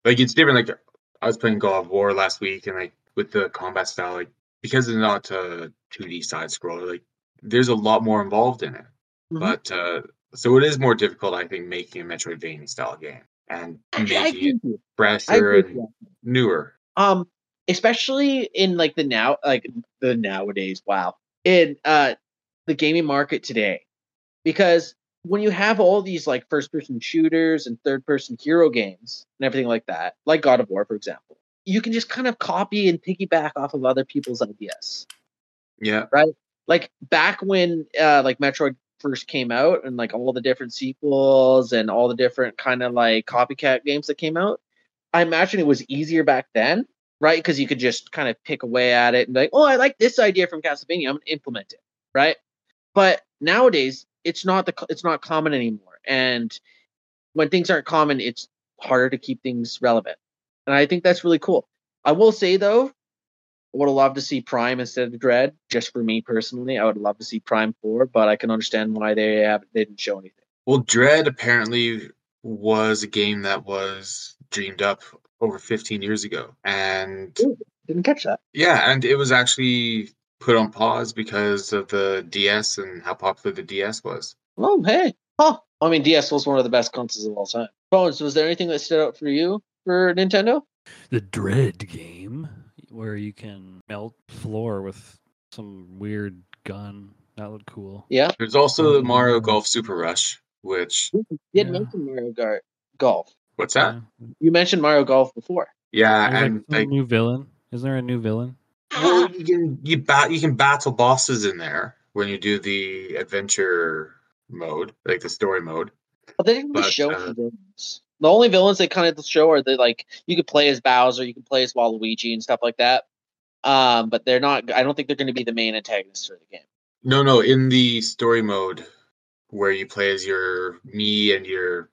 Like it's different. Like I was playing God of War last week, and like with the combat style, like because it's not a 2D side scroller, like there's a lot more involved in it. Mhm. But uh, so it is more difficult, I think, making a Metroidvania style game and Actually, I making agree it with you. I fresher and newer. Um, especially in like the now, like the nowadays. Wow, in uh the gaming market today, because when you have all these like first-person shooters and third-person hero games and everything like that, like God of War, for example, you can just kind of copy and piggyback off of other people's ideas. Yeah, Right. like back when uh like Metroid first came out and like all the different sequels and all the different kind of like copycat games that came out, I imagine it was easier back then, right? Because you could just kind of pick away at it and be like, oh, I like this idea from Castlevania, I'm gonna implement it, right? But nowadays, it's not the it's not common anymore, and when things aren't common, it's harder to keep things relevant, and I think that's really cool. I will say though, would have loved to see Prime instead of Dread. Just for me personally, I would love to see Prime Four, but I can understand why they have they didn't show anything. Well, Dread apparently was a game that was dreamed up over 15 years ago. And Ooh. Didn't catch that. yeah, and it was actually put on pause because of the DS and how popular the DS was. Oh, hey, huh? I mean, DS was one of the best consoles of all time. Bones, was there anything that stood out for you for Nintendo? The Dread game, where you can melt floor with some weird gun. That looked cool. Yeah, There's also the Mario Mhm. Golf Super Rush, which you did Yeah. mention Mario Gar- Golf. what's that? Yeah. You mentioned Mario Golf before. Yeah, There's, and like, some like new villain. Isn't there a new villain? well, you can you bat you can battle bosses in there when you do the adventure mode, like the story mode. But they didn't really But, show uh, any villains. The only villains they kind of show are the like you could play as Bowser, you can play as Waluigi and stuff like that. Um, but they're not. I don't think they're going to be the main antagonists for the game. No, no, in the story mode where you play as your me and you're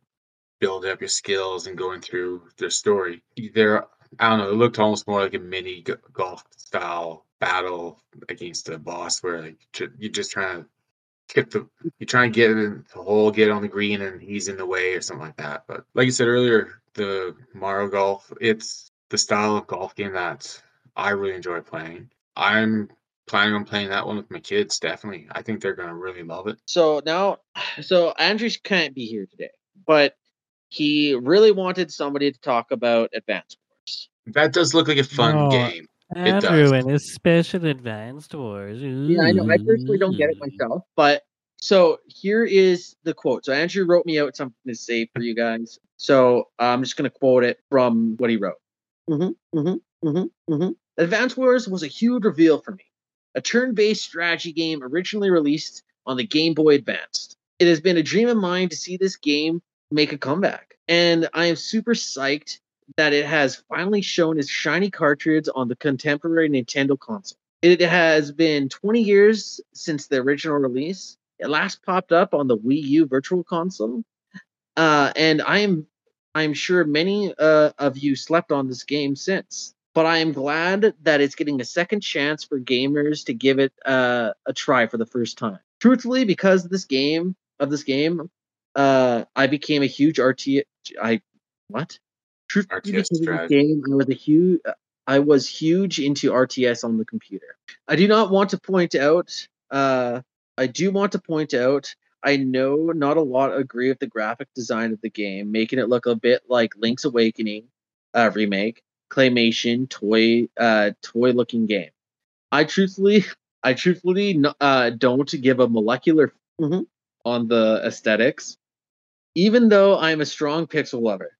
building up your skills and going through the story. There, I don't know. It looked almost more like a mini golf style battle against a boss where like you're just trying to tip the, you try and get in the hole, get on the green, and he's in the way or something like that. But like you said earlier, the Mario Golf, it's the style of golf game that I really enjoy playing. I'm planning on playing that one with my kids. Definitely, I think they're gonna really love it. So now, so Andrew can't be here today, but he really wanted somebody to talk about advanced Wars. That does look like a fun No, game. It does. Andrew and his special advanced wars. Yeah, I know. I personally don't get it myself, but so here is the quote. So Andrew wrote me out something to say for you guys. So uh, I'm just going to quote it from what he wrote. Mm-hmm, mm-hmm, mm-hmm, mm-hmm. Advance Wars was a huge reveal for me. A turn-based strategy game originally released on the Game Boy Advance. It has been a dream of mine to see this game make a comeback, and I am super psyched that it has finally shown its shiny cartridge on the contemporary Nintendo console. It has been 20 years since the original release. It last popped up on the Wii U Virtual Console, uh, and I am I'm sure many uh, of you slept on this game since. but I am glad that it's getting a second chance for gamers to give it uh, a try for the first time. Truthfully, because of this game of this game, uh, I became a huge RT. I what? Truthfully, RTS because of this game, I was a huge. I was huge into RTS on the computer. I do not want to point out. Uh, I do want to point out. I know not a lot agree with the graphic design of the game, making it look a bit like Link's Awakening uh, remake, claymation, toy, uh, toy looking game. I truthfully, I truthfully no- uh, don't give a molecular on the aesthetics, even though I'm a strong pixel lover.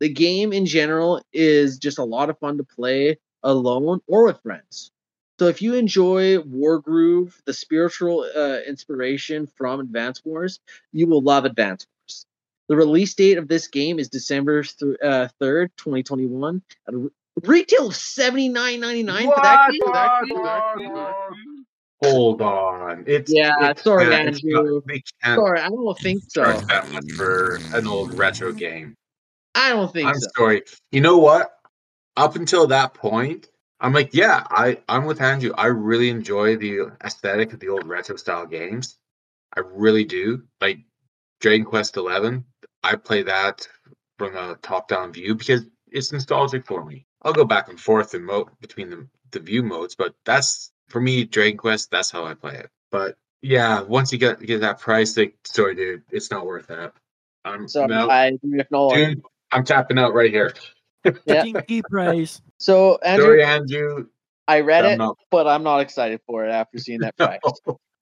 The game in general is just a lot of fun to play alone or with friends. So if you enjoy Wargroove, the spiritual uh, inspiration from Advance Wars, you will love Advance Wars. The release date of this game is December th- uh, 3rd, 2021, at a re- retail of $79.99 for that game. What? What? Hold on. It's Yeah, it sorry, can't- it's not- Andrew. Can't Sorry, I don't think so. charge that much for an old retro game. I don't think I'm so. sorry. You know what? Up until that point, I'm like, yeah, I I'm with Andrew. I really enjoy the aesthetic of the old retro style games. I really do. Like Dragon Quest Eleven, I play that from a top down view because it's nostalgic for me. I'll go back and forth in mo- between the the view modes, but that's for me Dragon Quest. That's how I play it. But yeah, once you get get that price, like, sorry, dude, it's not worth that. I'm So no, I agree with Nolan. dude, I'm tapping out right here. Yeah. Stinky price. So Andrew, Sorry, Andrew. I read it, not- but I'm not excited for it after seeing that price.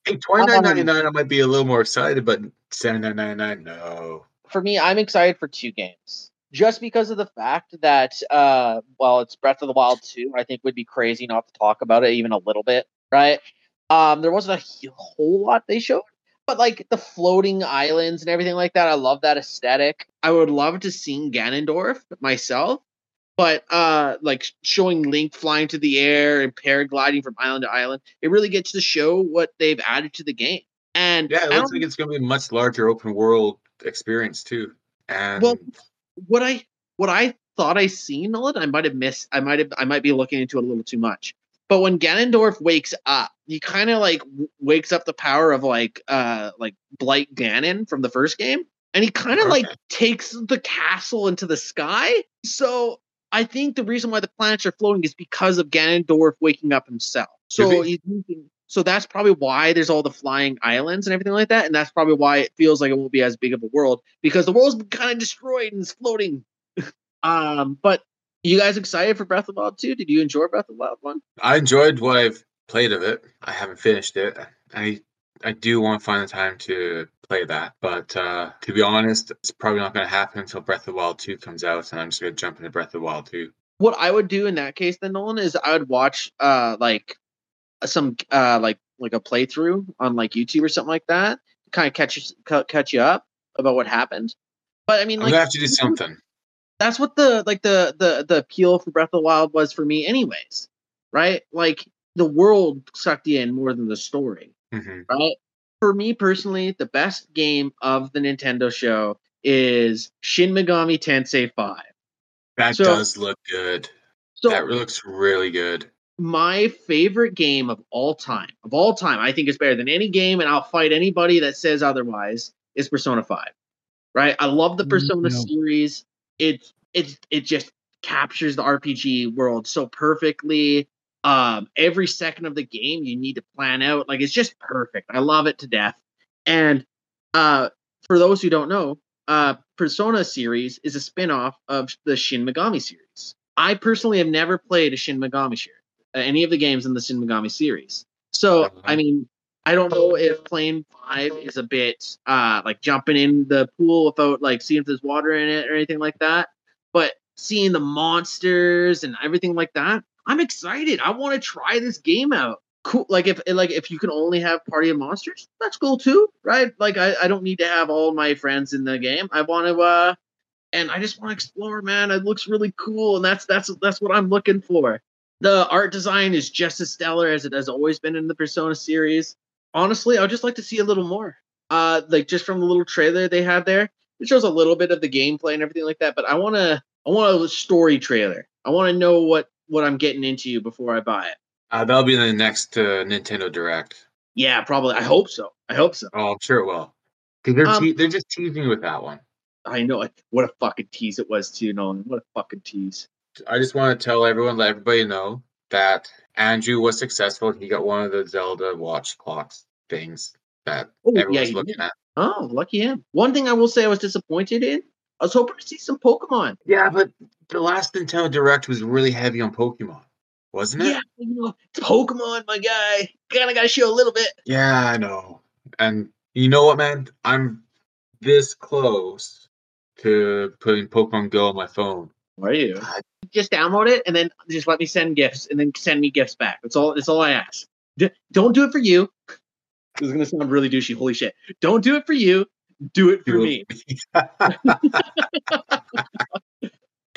Hey, twenty nine ninety nine. I might be a little more excited, but seventy nine ninety nine. No. for me, I'm excited for two games. Just because of the fact that, uh, well, it's Breath of the Wild 2, I think would be crazy not to talk about it even a little bit, right? Um, there wasn't a whole lot they showed, but like the floating islands and everything like that, I love that aesthetic. I would love to see Ganondorf myself, but uh, like showing Link flying to the air and paragliding from island to island, it really gets to show what they've added to the game. And Yeah, it looks like it's going to be a much larger open world experience too. And Well, what I what I thought I seen Nolan, I might have missed. I might have. I might be looking into it a little too much. But when Ganondorf wakes up, he kind of like w- wakes up the power of like uh like Blight Ganon from the first game, and he kind of like takes the castle into the sky. So I think the reason why the planets are floating is because of Ganondorf waking up himself. So he's so that's probably why there's all the flying islands and everything like that, and that's probably why it feels like it won't be as big of a world because the world's been kind of destroyed and it's floating. um, but you guys excited for Breath of the Wild 2? Did you enjoy Breath of the Wild 1? I enjoyed what I've played of it. I haven't finished it. I I do want to find the time to play that, but uh, to be honest, it's probably not going to happen until Breath of the Wild 2 comes out, and I'm just going to jump into Breath of the Wild 2. What I would do in that case then Nolan is I would watch uh like some uh like like a playthrough on like YouTube or something like that, kind of catch you catch you up about what happened. But I mean like have to do something. That's what the like the the the appeal for Breath of the Wild was for me anyways. Right? Like the world sucked you in more than the story. hmm right? For me personally, the best game of the Nintendo show is Shin Megami Tensei 5. That So- does look good. So that looks really good. my favorite game of all time, of all time, I think is better than any game, and I'll fight anybody that says otherwise, is Persona 5. Right? I love the Mm, Persona no. series. It it it just captures the RPG world so perfectly. Um, every second of the game you need to plan out. Like it's just perfect. I love it to death. And uh for those who don't know, uh Persona series is a spin-off of the Shin Megami series. I personally have never played a Shin Megami series uh, any of the games in the Shin Megami series. So, I mean, I don't know if playing five is a bit uh like jumping in the pool without like seeing if there's water in it or anything like that. But seeing the monsters and everything like that, I'm excited. I want to try this game out. Cool. Like if like if you can only have party of monsters, that's cool too, right? Like I, I don't need to have all my friends in the game. I want to uh and I just want to explore, man. It looks really cool, and that's that's that's what I'm looking for. The art design is just as stellar as it has always been in the Persona series. Honestly, I would just like to see a little more. Uh, like just from the little trailer they had there, it shows a little bit of the gameplay and everything like that. But I want to, I want a story trailer. I want to know what what I'm getting into before I buy it. Uh, that'll be the next uh, Nintendo Direct. Yeah, probably. I hope so. I hope so. Oh, I'm sure it will. Because they're Um, te- they're just teasing with that one. I know. What a fucking tease it was too, Nolan. What a fucking tease. I just want to tell everyone, let everybody know that Andrew was successful. He got one of the Zelda watch clocks things that Oh, everyone's he looking did. at. Oh, lucky him. One thing I will say I was disappointed in. I was hoping to see some Pokemon. Yeah, but the last Nintendo Direct was really heavy on Pokemon, wasn't it? Yeah, you know, it's Pokemon, my guy. Kinda gotta show a little bit. Yeah, I know. And you know what, man? I'm this close to putting Pokemon Go on my phone. Why are you? God. Just download it and then just let me send gifts and then send me gifts back. That's all. That's all I ask. D- don't do it for you. This is gonna sound really douchey. Holy shit! Don't do it for you. Do it for Do me. it.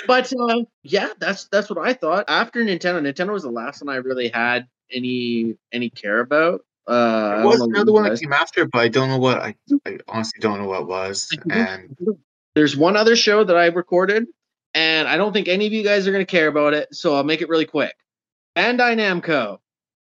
But uh, yeah, that's that's what I thought. After Nintendo, Nintendo was the last one I really had any any care about. Uh, I There was know another one that came after, but I don't know what I, I honestly don't know what it was. And There's one other show that I recorded, and I don't think any of you guys are going to care about it, so I'll make it really quick. Bandai Namco.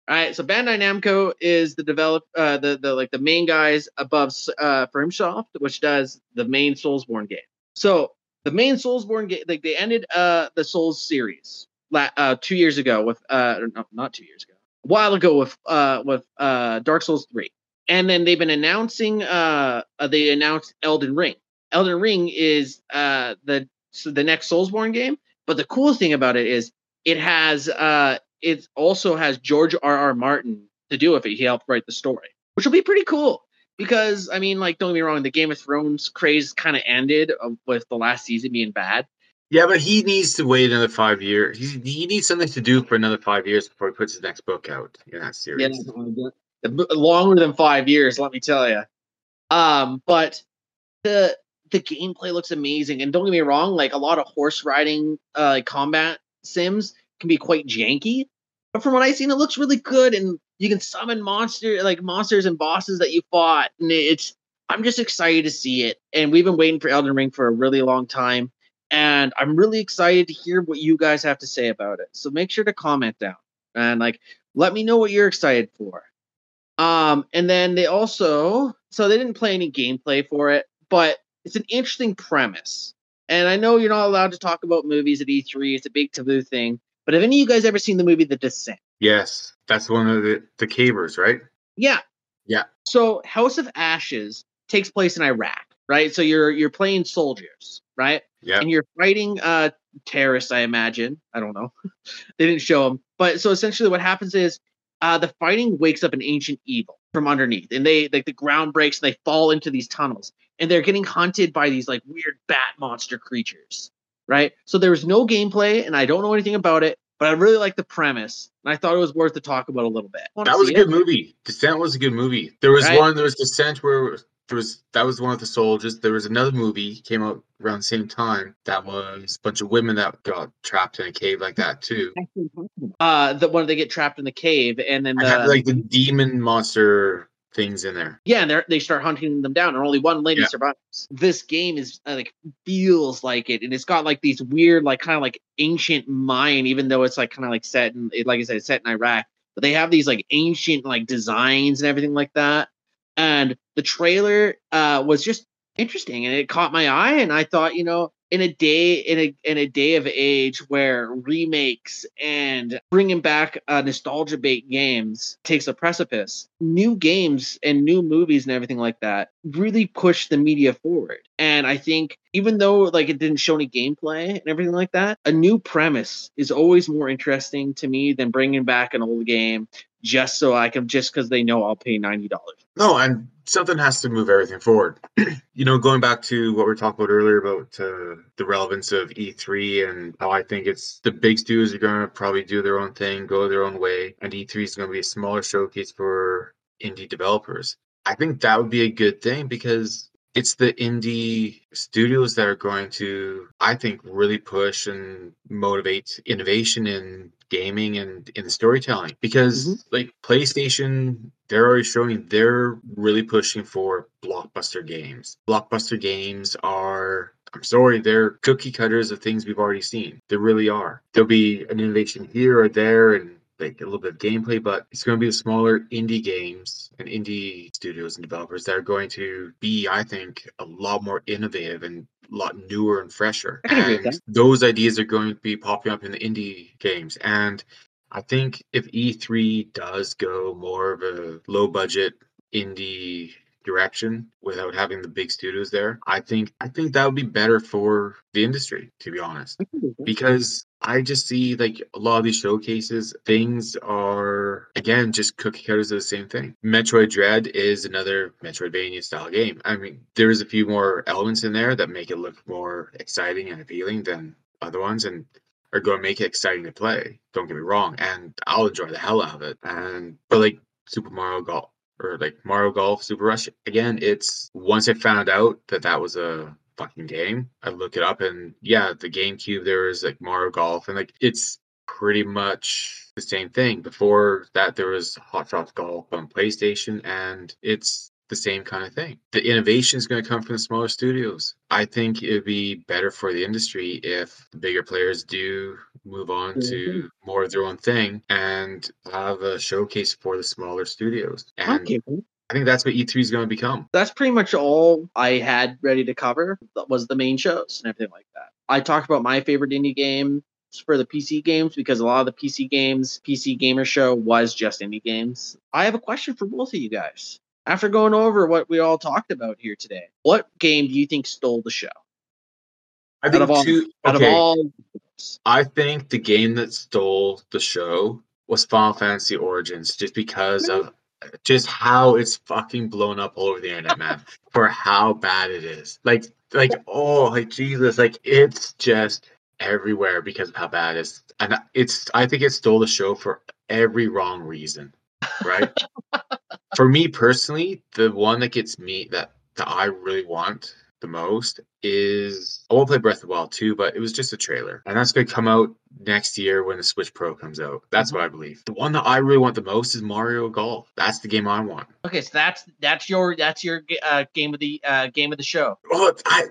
All right, so Bandai Namco is the develop uh, the the like the main guys above uh, FromSoft, which does the main Soulsborne game. So the main Soulsborne game, like they ended uh the Souls series uh two years ago with uh no, not two years ago, a while ago with uh with uh Dark Souls three, and then they've been announcing uh, uh they announced Elden Ring. Elden Ring is uh the so the next Soulsborne game, but the cool thing about it is it has uh it also has George R. R. Martin to do with it. He helped write the story, which will be pretty cool. Because I mean, like, don't get me wrong, the Game of Thrones craze kind of ended with the last season being bad. yeah, but he needs to wait another five years. He, he needs something to do for another five years before he puts his next book out in that series. Yeah, longer than five years, let me tell you. Um, but the the gameplay looks amazing, and don't get me wrong, like a lot of horse riding uh, combat sims can be quite janky, but from what I've seen, it looks really good, and you can summon monster like monsters and bosses that you fought, and it's I'm just excited to see it, and we've been waiting for Elden Ring for a really long time. And I'm really excited to hear what you guys have to say about it. So make sure to comment down and like let me know what you're excited for. Um, and then they also so they didn't play any gameplay for it, but it's an interesting premise. And I know you're not allowed to talk about movies at E3; it's a big taboo thing. But have any of you guys ever seen the movie The Descent? Yes, that's one of the the cavers, right? Yeah. Yeah. So House of Ashes takes place in Iraq, right? So you're you're playing soldiers, right? Yeah. and you're fighting uh terrorists i imagine i don't know they didn't show them but so essentially what happens is uh the fighting wakes up an ancient evil from underneath and they like the ground breaks and they fall into these tunnels and they're getting hunted by these like weird bat monster creatures right so there was no gameplay and i don't know anything about it but i really like the premise and i thought it was worth to talk about a little bit That was a good it? movie. Descent was a good movie. There was Right. one. There was Descent where there was that was one of the soldiers. There was another movie came out around the same time that was a bunch of women that got trapped in a cave like that too. uh the one they get trapped in the cave and then the, like the demon monster things in there. Yeah, and they they start hunting them down, and only one lady Yeah. survives. This game is uh, like feels like it, and it's got like these weird, like kind of like ancient Mayan, even though it's like kind of like set in, like I said, set in Iraq. But they have these like ancient like designs and everything like that. And the trailer uh was just interesting, and it caught my eye, and I thought, you know, in a day in a in a day of age where remakes and bringing back uh, nostalgia bait games takes a precipice new games and new movies and everything like that really push the media forward. And i think even though like it didn't show any gameplay and everything like that a new premise is always more interesting to me than bringing back an old game just so i can just because they know i'll pay $90 No, and something has to move everything forward. you know, going back to what we were talking about earlier about uh, the relevance of E3 and how I think it's the big studios are going to probably do their own thing, go their own way, and E3 is going to be a smaller showcase for indie developers. I think that would be a good thing because it's the indie studios that are going to, I think, really push and motivate innovation in gaming and in storytelling. Because, Mhm. like, PlayStation, they're already showing they're really pushing for blockbuster games. Blockbuster games are I'm sorry, they're cookie cutters of things we've already seen. They really are. There'll be an innovation here or there and like a little bit of gameplay, but it's going to be the smaller indie games and indie studios and developers that are going to be, I think, a lot more innovative and a lot newer and fresher. And those ideas are going to be popping up in the indie games. And I think if E3 does go more of a low budget indie direction without having the big studios there, I think I think that would be better for the industry, to be honest because I just see like a lot of these showcases, things are again just cookie cutters of the same thing. Metroid Dread is another Metroidvania style game. I mean, there is a few more elements in there that make it look more exciting and appealing than other ones, and are going to make it exciting to play. Don't get me wrong, and I'll enjoy the hell out of it. And but like Super Mario Golf or like Mario Golf Super Rush again, it's once I found out that that was a fucking game. I look it up and yeah, the GameCube there was like Mario Golf and like it's pretty much the same thing. Before that there was Hot Shots Golf on PlayStation and it's the same kind of thing. The innovation is going to come from the smaller studios. I think it'd be better for the industry if the bigger players do move on to mm-hmm. more of their own thing and have a showcase for the smaller studios. And Okay. I think that's what E3 is going to become. that's pretty much all I had ready to cover. That was the main shows and everything like that. I talked about my favorite indie game for the PC games because a lot of the PC games, PC Gamer Show was just indie games. I have a question for both of you guys. After going over what we all talked about here today, what game do you think stole the show? I Out think of all- two, Out okay. of all, I think the game that stole the show was Final Fantasy Origins, just because of just how it's fucking blown up all over the internet, man. for how bad it is, like, like oh, like Jesus, like it's just everywhere because of how bad it is, and it's. I think it stole the show for every wrong reason, right? for me personally, the one that gets me that that I really want the most is I won't play Breath of the Wild 2, but it was just a trailer. And that's gonna come out next year when the Switch Pro comes out. That's what I believe. The one that I really want the most is Mario Golf. That's the game I want. okay, so that's that's your that's your uh, game of the uh, game of the show. Oh I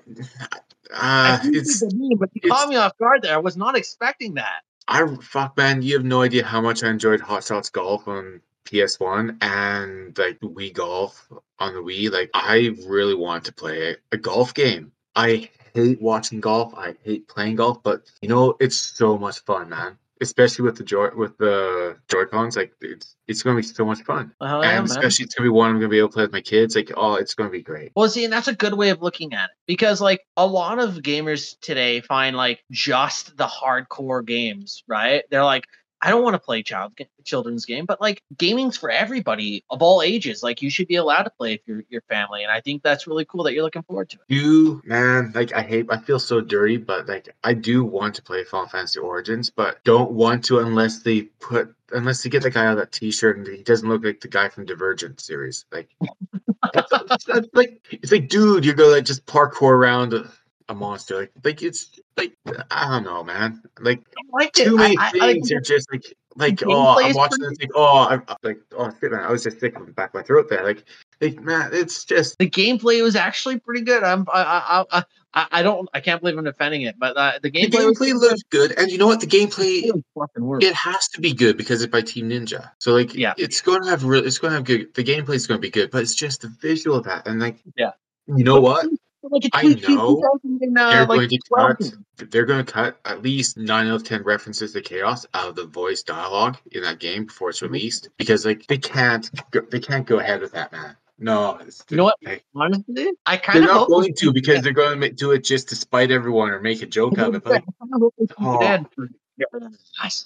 uh, it's the name, but you it's- caught me off guard there. I was not expecting that. I fuck man, you have no idea how much I enjoyed Hot Shots Golf on PS1 and like Wii Golf on the Wii. Like I really want to play a golf game. I hate watching golf. I hate playing golf, but you know it's so much fun, man. Especially with the joy with the Joy Cons, like it's it's gonna be so much fun. Oh, and yeah, especially it's gonna be one I'm gonna be able to play with my kids. Like oh, it's gonna be great. Well, see, and that's a good way of looking at it because, like, a lot of gamers today find like just the hardcore games, right? They're like, I don't want to play child children's game, but like gaming's for everybody of all ages. Like, you should be allowed to play if you're your family, and I think that's really cool that you're looking forward to it. do man like i hate i feel so dirty but like i do want to play final fantasy origins but don't want to unless they put unless they get the guy of that t-shirt and he doesn't look like the guy from divergent series like that's, that's like it's like dude you're gonna like just parkour around uh, a, a monster like like it's like i don't know man like I liked it. too many I, I, I, things are just like like The oh gameplay i'm watching pretty- this like oh i'm like oh shit man i was just sick of the back of my throat there like like man it's just the gameplay was actually pretty good. I'm, I, I, I, I, I don't, I can't believe I'm defending it, but uh, the the gameplay, was gameplay looks good and you know what the gameplay It fucking work. it has to be good because it's by Team Ninja. So like, Yeah. it's going to have real. It's going to have good. The gameplay is going to be good, but it's just the visual of that. And like, Yeah. you know what? Like, I know 2000 uh, They're like, going to cut. They're going to cut at least nine out of ten references to chaos out of the voice dialogue in that game before it's Mhm. released because like they can't. Go, they can't go ahead with that, man. No, You know what? they- Honestly, I They're kind of not hope going to because they're going to do it just to spite everyone or make a joke of it. But like, Oh.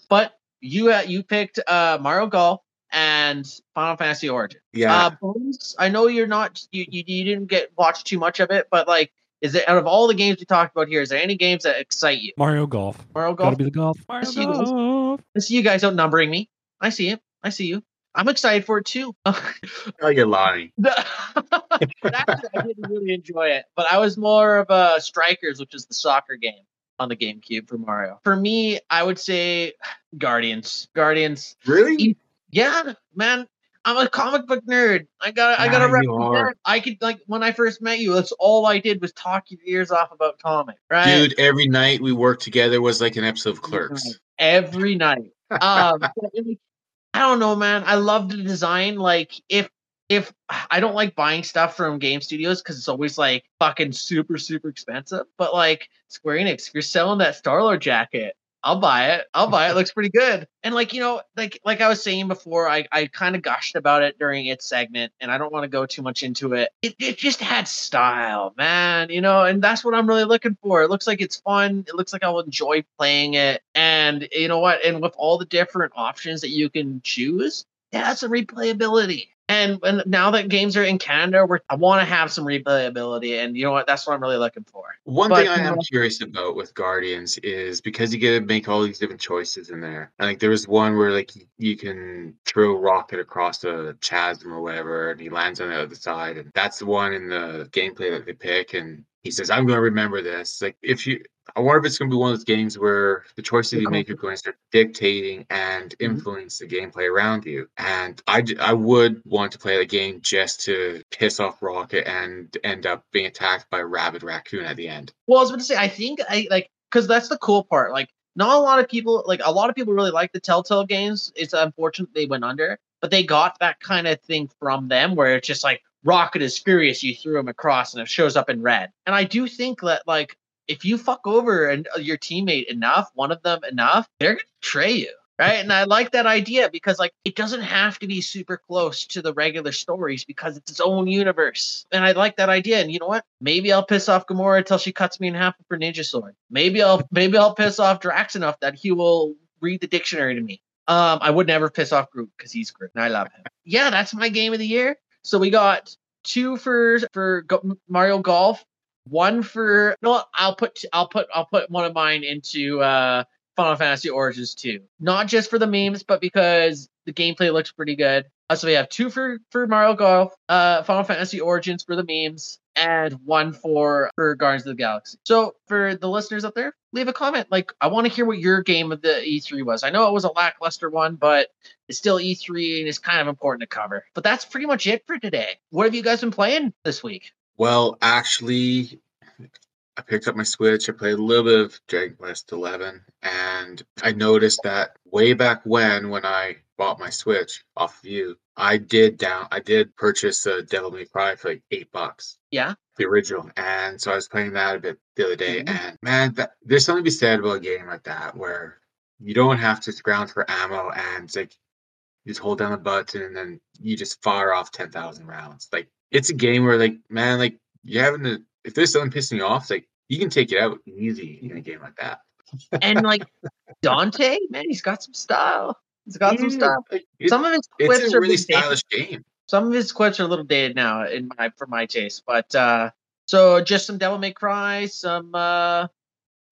But you uh, you picked uh, Mario Golf and Final Fantasy Origin. yeah, Uh, Bones, I know you're not you, you you didn't get watch too much of it, but like, is it out of all the games we talked about here, is there any games that excite you? Mario Golf. Mario Gotta Golf. be the golf. Mario see you guys. Golf. I see you guys outnumbering me. I see it. I see you. I'm excited for it too. oh, you're lying. but actually, I didn't really enjoy it. But I was more of a Strikers, which is the soccer game on the GameCube for Mario. For me, I would say Guardians. Guardians. Really? Yeah, man. I'm a comic book nerd. I got I got to Yeah, represent. I could like when I first met you, that's all I did was talk your ears off about comics, right? Dude, every night we worked together was like an episode of Clerks. every night. Um, I don't know, man. I love the design. Like, if if I don't like buying stuff from game studios because it's always like fucking super super expensive. But like Square Enix, if you're selling that Star Lord jacket, I'll buy it. I'll buy it. it looks pretty good. And like you know, like like I was saying before, I I kind of gushed about it during its segment, and I don't want to go too much into it. It it just had style, man. You know, and that's what I'm really looking for. It looks like it's fun. It looks like I'll enjoy playing it. And you know what? And with all the different options that you can choose, it has some replayability. And, and now that games are in Canada, we're, I want to have some replayability, and you know what? That's what I'm really looking for. One But, thing I am know- curious about with Guardians is because you get to make all these different choices in there. And like there was one where like you can throw rocket across a chasm or whatever, and he lands on the other side. And that's the one in the gameplay that they pick. And he says, "I'm going to remember this." Like if you, I wonder if it's going to be one of those games where the choices you make are going to start dictating and mm-hmm. influence the gameplay around you. And I, I would want to play the game just to piss off Rocket and end up being attacked by a rabid raccoon at the end. Well, I was going to say, I think I like because that's the cool part. Like, not a lot of people, like a lot of people, really like the Telltale games. It's unfortunate they went under, but they got that kind of thing from them where it's just like Rocket is furious, you threw him across, and it shows up in red. And I do think that like if you fuck over and uh, your teammate enough, one of them enough, they're gonna betray you. Right. And I like that idea because like it doesn't have to be super close to the regular stories because it's its own universe. And I like that idea. And you know what? Maybe I'll piss off Gamora until she cuts me in half with her ninja sword. Maybe I'll maybe I'll piss off Drax enough that he will read the dictionary to me. Um, I would never piss off Groot because he's Groot and I love him. Yeah, that's my game of the year. So we got two for for Mario Golf, one for no. I'll put I'll put I'll put one of mine into uh Final Fantasy Origins 2. Not just for the memes, but because the gameplay looks pretty good. Uh, so we have two for for Mario Golf, uh, Final Fantasy Origins for the memes, and one for for Guardians of the Galaxy. So for the listeners out there, leave a comment. Like I want to hear what your game of the E3 was. I know it was a lackluster one, but it's still E3 and it's kind of important to cover. But that's pretty much it for today. What have you guys been playing this week? Well, actually, I picked up my Switch. I played a little bit of Dragon Quest Eleven, and I noticed that way back when, when I bought my Switch off of you, I did down, I did purchase a Devil May Cry for like eight bucks, Yeah. the original, and so I was playing that a bit the other day, Mhm. and man, that, there's something to be said about a game like that where you don't have to scrounge for ammo, and it's like you just hold down the button and then you just fire off 10,000 rounds. Like it's a game where like, man, like you having to, if there's something pissing you off, it's like you can take it out easy in a game like that. And like Dante, man, he's got some style. He's got some Yeah, stuff. like, it- Some of his quits it's are a really a bit dated. stylish game. Some of his quits are a little dated now in my for my taste. But uh so just some Devil May Cry, some uh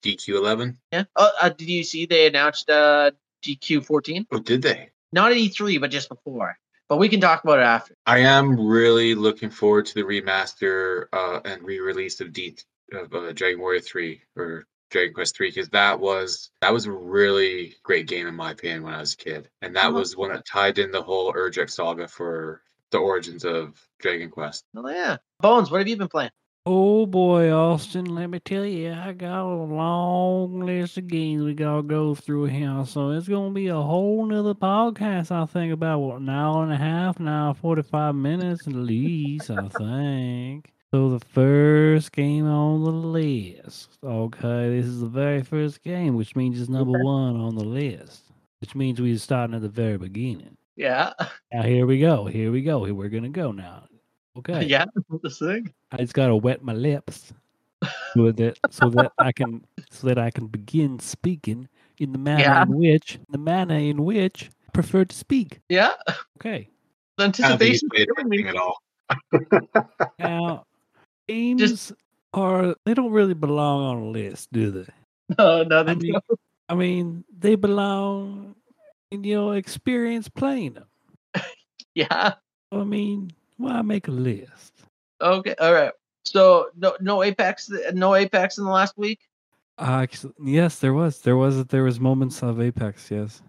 DQ11. yeah. Oh, uh, did you see they announced uh DQ 14? Oh, did they? Not at E3, but just before. But we can talk about it after. I am really looking forward to the remaster uh, and re-release of D of uh, Dragon Warrior 3 or Dragon Quest 3 because that was that was a really great game in my opinion when I was a kid, and that Uh-huh. was when it tied in the whole Erdrick saga for the origins of Dragon Quest. Oh yeah. Bones, what have you been playing? Oh boy, Austin, let me tell you, I got a long list of games we gotta go through here. So it's gonna be a whole nother podcast, I think, about what an hour and a half, an hour forty five minutes at least, I think. So the first game on the list. Okay, this is the very first game, which means it's number one on the list. Which means we're starting at the very beginning. Yeah. Now here we go. Here we go. Here we're gonna go now. Okay. yeah. This thing. I just gotta wet my lips so that so that I can so that I can begin speaking in the manner Yeah. in which the manner in which I prefer to speak. Yeah. Okay. The I don't think he's anticipation. played anything at all. Now games are they don't really belong on a list, do they? No, no, they I mean, don't. I mean they belong in your experience playing them. Yeah. I mean, why make a list? Okay. All right. So no no Apex no Apex in the last week? Uh, yes, there was. There was there was moments of Apex, yes.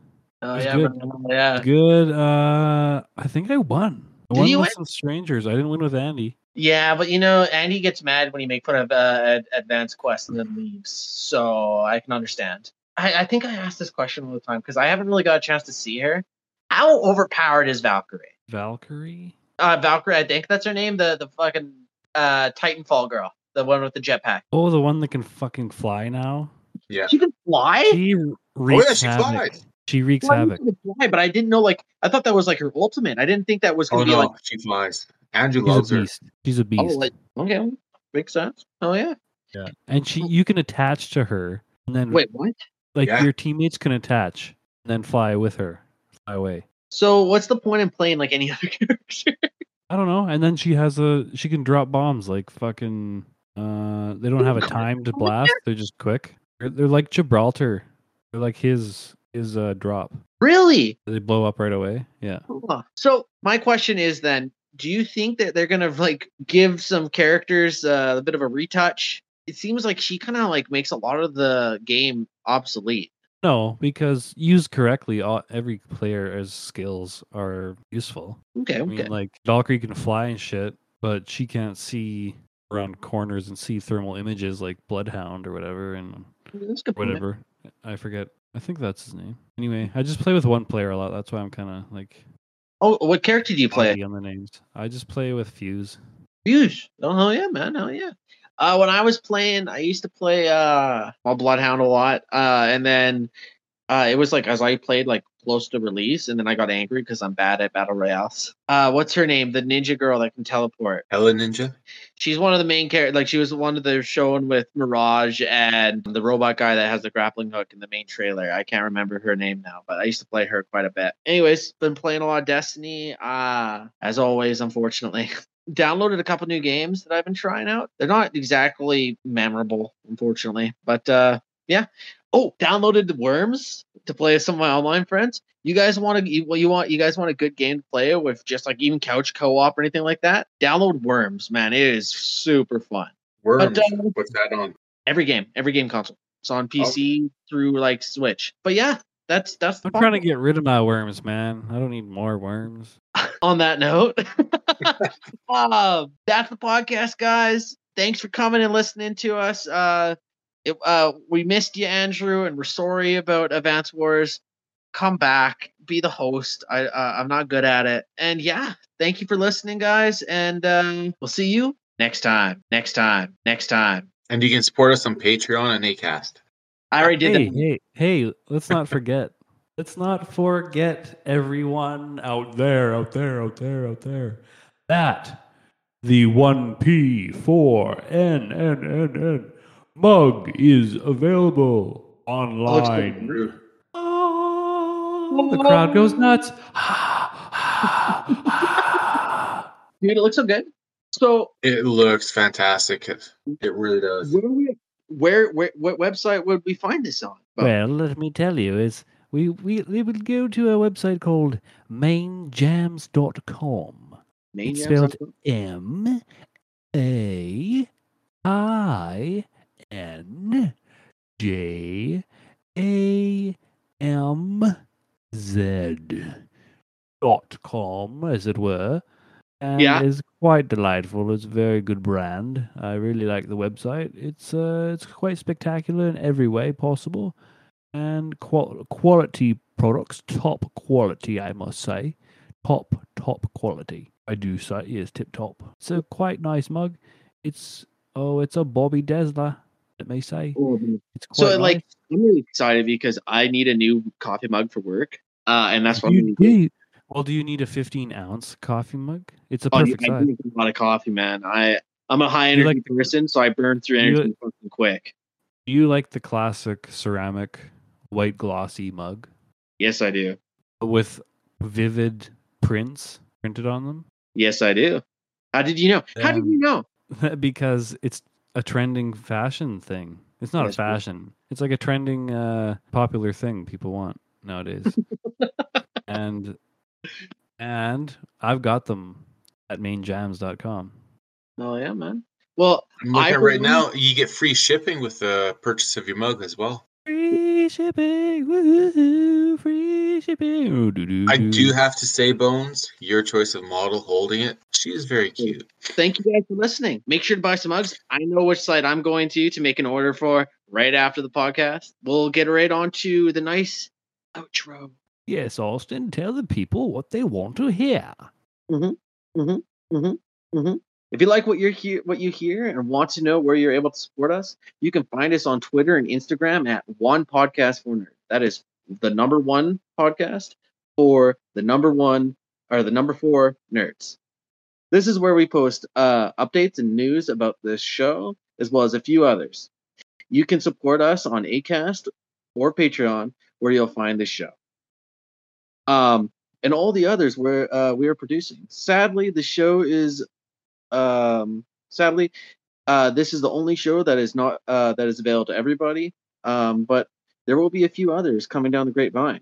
Oh yeah, good. yeah, Good. Uh, I think I won. I Did won with win? some strangers. I didn't win with Andy. yeah. But you know, Andy gets mad when you make fun of uh, Ad- Advanced Quest and then leaves. So I can understand. I, I think I asked this question all the time because I haven't really got a chance to see her. How overpowered is Valkyrie? Valkyrie. Uh, Valkyrie, I think that's her name. The the fucking uh Titanfall girl, the one with the jetpack. Oh, the one that can fucking fly now. Yeah. She can fly. She Oh yeah, she havoc. flies. She wreaks Well, havoc. she could fly, but I didn't know. Like, I thought that was like her ultimate. I didn't think that was Oh gonna be no, like. she flies. Andrew She's a loves her. beast. She's a beast. Oh, like okay, makes sense. Oh yeah. yeah. And she, you can attach to her, and then Wait, what? like Yeah. your teammates can attach, and then fly with her, fly away. So what's the point in playing like any other character? I don't know. And then she has a she can drop bombs like fucking. Uh, they don't have a time to blast. They're just quick. They're, they're like Gibraltar. They're like his his uh drop. really? They blow up right away. Yeah. So my question is then, do you think that they're gonna like give some characters uh, a bit of a retouch? It seems like she kind of like makes a lot of the game obsolete. No, because used correctly, all, every player's skills are useful. Okay, I okay. mean, like Valkyrie can fly and shit, but she can't see around corners and see thermal images like Bloodhound or whatever, and good. point. whatever. I forget. I think that's his name. Anyway, I just play with one player a lot. That's why I'm kind of like Oh, what character do you play? on the names. I just play with Fuse. Fuse. Oh hell yeah, man. Hell yeah. Uh, when I was playing, I used to play uh, well, Bloodhound a lot. Uh, and then uh, it was like as I played like close to release, and then I got angry because I'm bad at battle royales. Uh, what's her name? The ninja girl that can teleport. Hella Ninja. She's one of the main characters. Like she was one of the shown with Mirage and the robot guy that has the grappling hook in the main trailer. I can't remember her name now, but I used to play her quite a bit. Anyways, been playing a lot of Destiny. Uh, as always, unfortunately. Downloaded a couple new games that I've been trying out. They're not exactly memorable, unfortunately, but uh, yeah. Oh, downloaded the Worms to play with some of my online friends. You guys want to? Well, you want? You guys want a good game to play with, just like even couch co-op or anything like that? Download Worms, man. It is super fun. Worms. uh, What's that on? Every game, every game console. It's on PC through like Switch. But yeah, that's that's. I'm trying to get rid of my worms, man. I don't need more worms. on that note, uh, that's the podcast, guys. Thanks for coming and listening to us. Uh, it, uh, we missed you, Andrew, and we're sorry about Advance Wars. Come back, be the host. I uh, I'm not good at it, and yeah, thank you for listening, guys. And um, we'll see you next time. Next time. Next time. And you can support us on Patreon and Acast. I already did hey, that. hey, hey, let's not forget. Let's not forget everyone out there, out there, out there, out there. That the 1P4NNNN mug is available online. Rude. Oh, the crowd goes nuts. Dude, it looks so good. So It looks fantastic. It, it really does. where we where where what website would we find this on? Well, let me tell you, is we, we, we would go to a website called mainjamz.com. It's spelled M A I N J A M Z dot com, as it were. And Yeah. is quite delightful. It's a very good brand. I really like the website. It's uh, it's quite spectacular in every way possible, and qual- quality products, top quality, I must say top, top quality. I do say it is tip top. It's a quite nice mug. It's oh, it's a Bobby Desler. Let me say it's quite So like. I'm really excited because I need a new coffee mug for work. Uh and that's what I'm you, gonna well, do you need a 15 ounce coffee mug? It's a Oh, perfect I size. drink a lot of coffee, man. I I'm a high energy like- person, so I burn through energy fucking quick. Do you like the classic ceramic white glossy mug Yes, I do. with vivid prints printed on them? Yes, I do. How did you know? How did you know? because it's a trending fashion thing. It's not Yes, a but- fashion. It's like a trending uh popular thing people want nowadays. and and I've got them at mainjamz.com. Oh yeah, man. Well, I'm I looking right now. You get free shipping with the purchase of your mug as well. Free shipping, woohoo, free shipping. I do have to say, Bones, your choice of model holding it, she is very cute. Thank you guys for listening. Make sure to buy some mugs. I know which site I'm going to to make an order for right after the podcast. We'll get right on to the nice outro. Yes, Austin, tell the people what they want to hear. Mm-hmm. Mm-hmm. Mm-hmm. Mm-hmm. If you like what you're hear, what you hear, and want to know where you're able to support us, you can find us on Twitter and Instagram at One Podcast for Nerds. That is the number one podcast for the number one or the number four nerds. This is where we post uh, updates and news about this show, as well as a few others. You can support us on Acast or Patreon, where you'll find this show. Um, and all the others where uh, we are producing. Sadly, the show is, um, sadly, uh, this is the only show that is not uh, that is available to everybody. Um, but there will be a few others coming down the grapevine.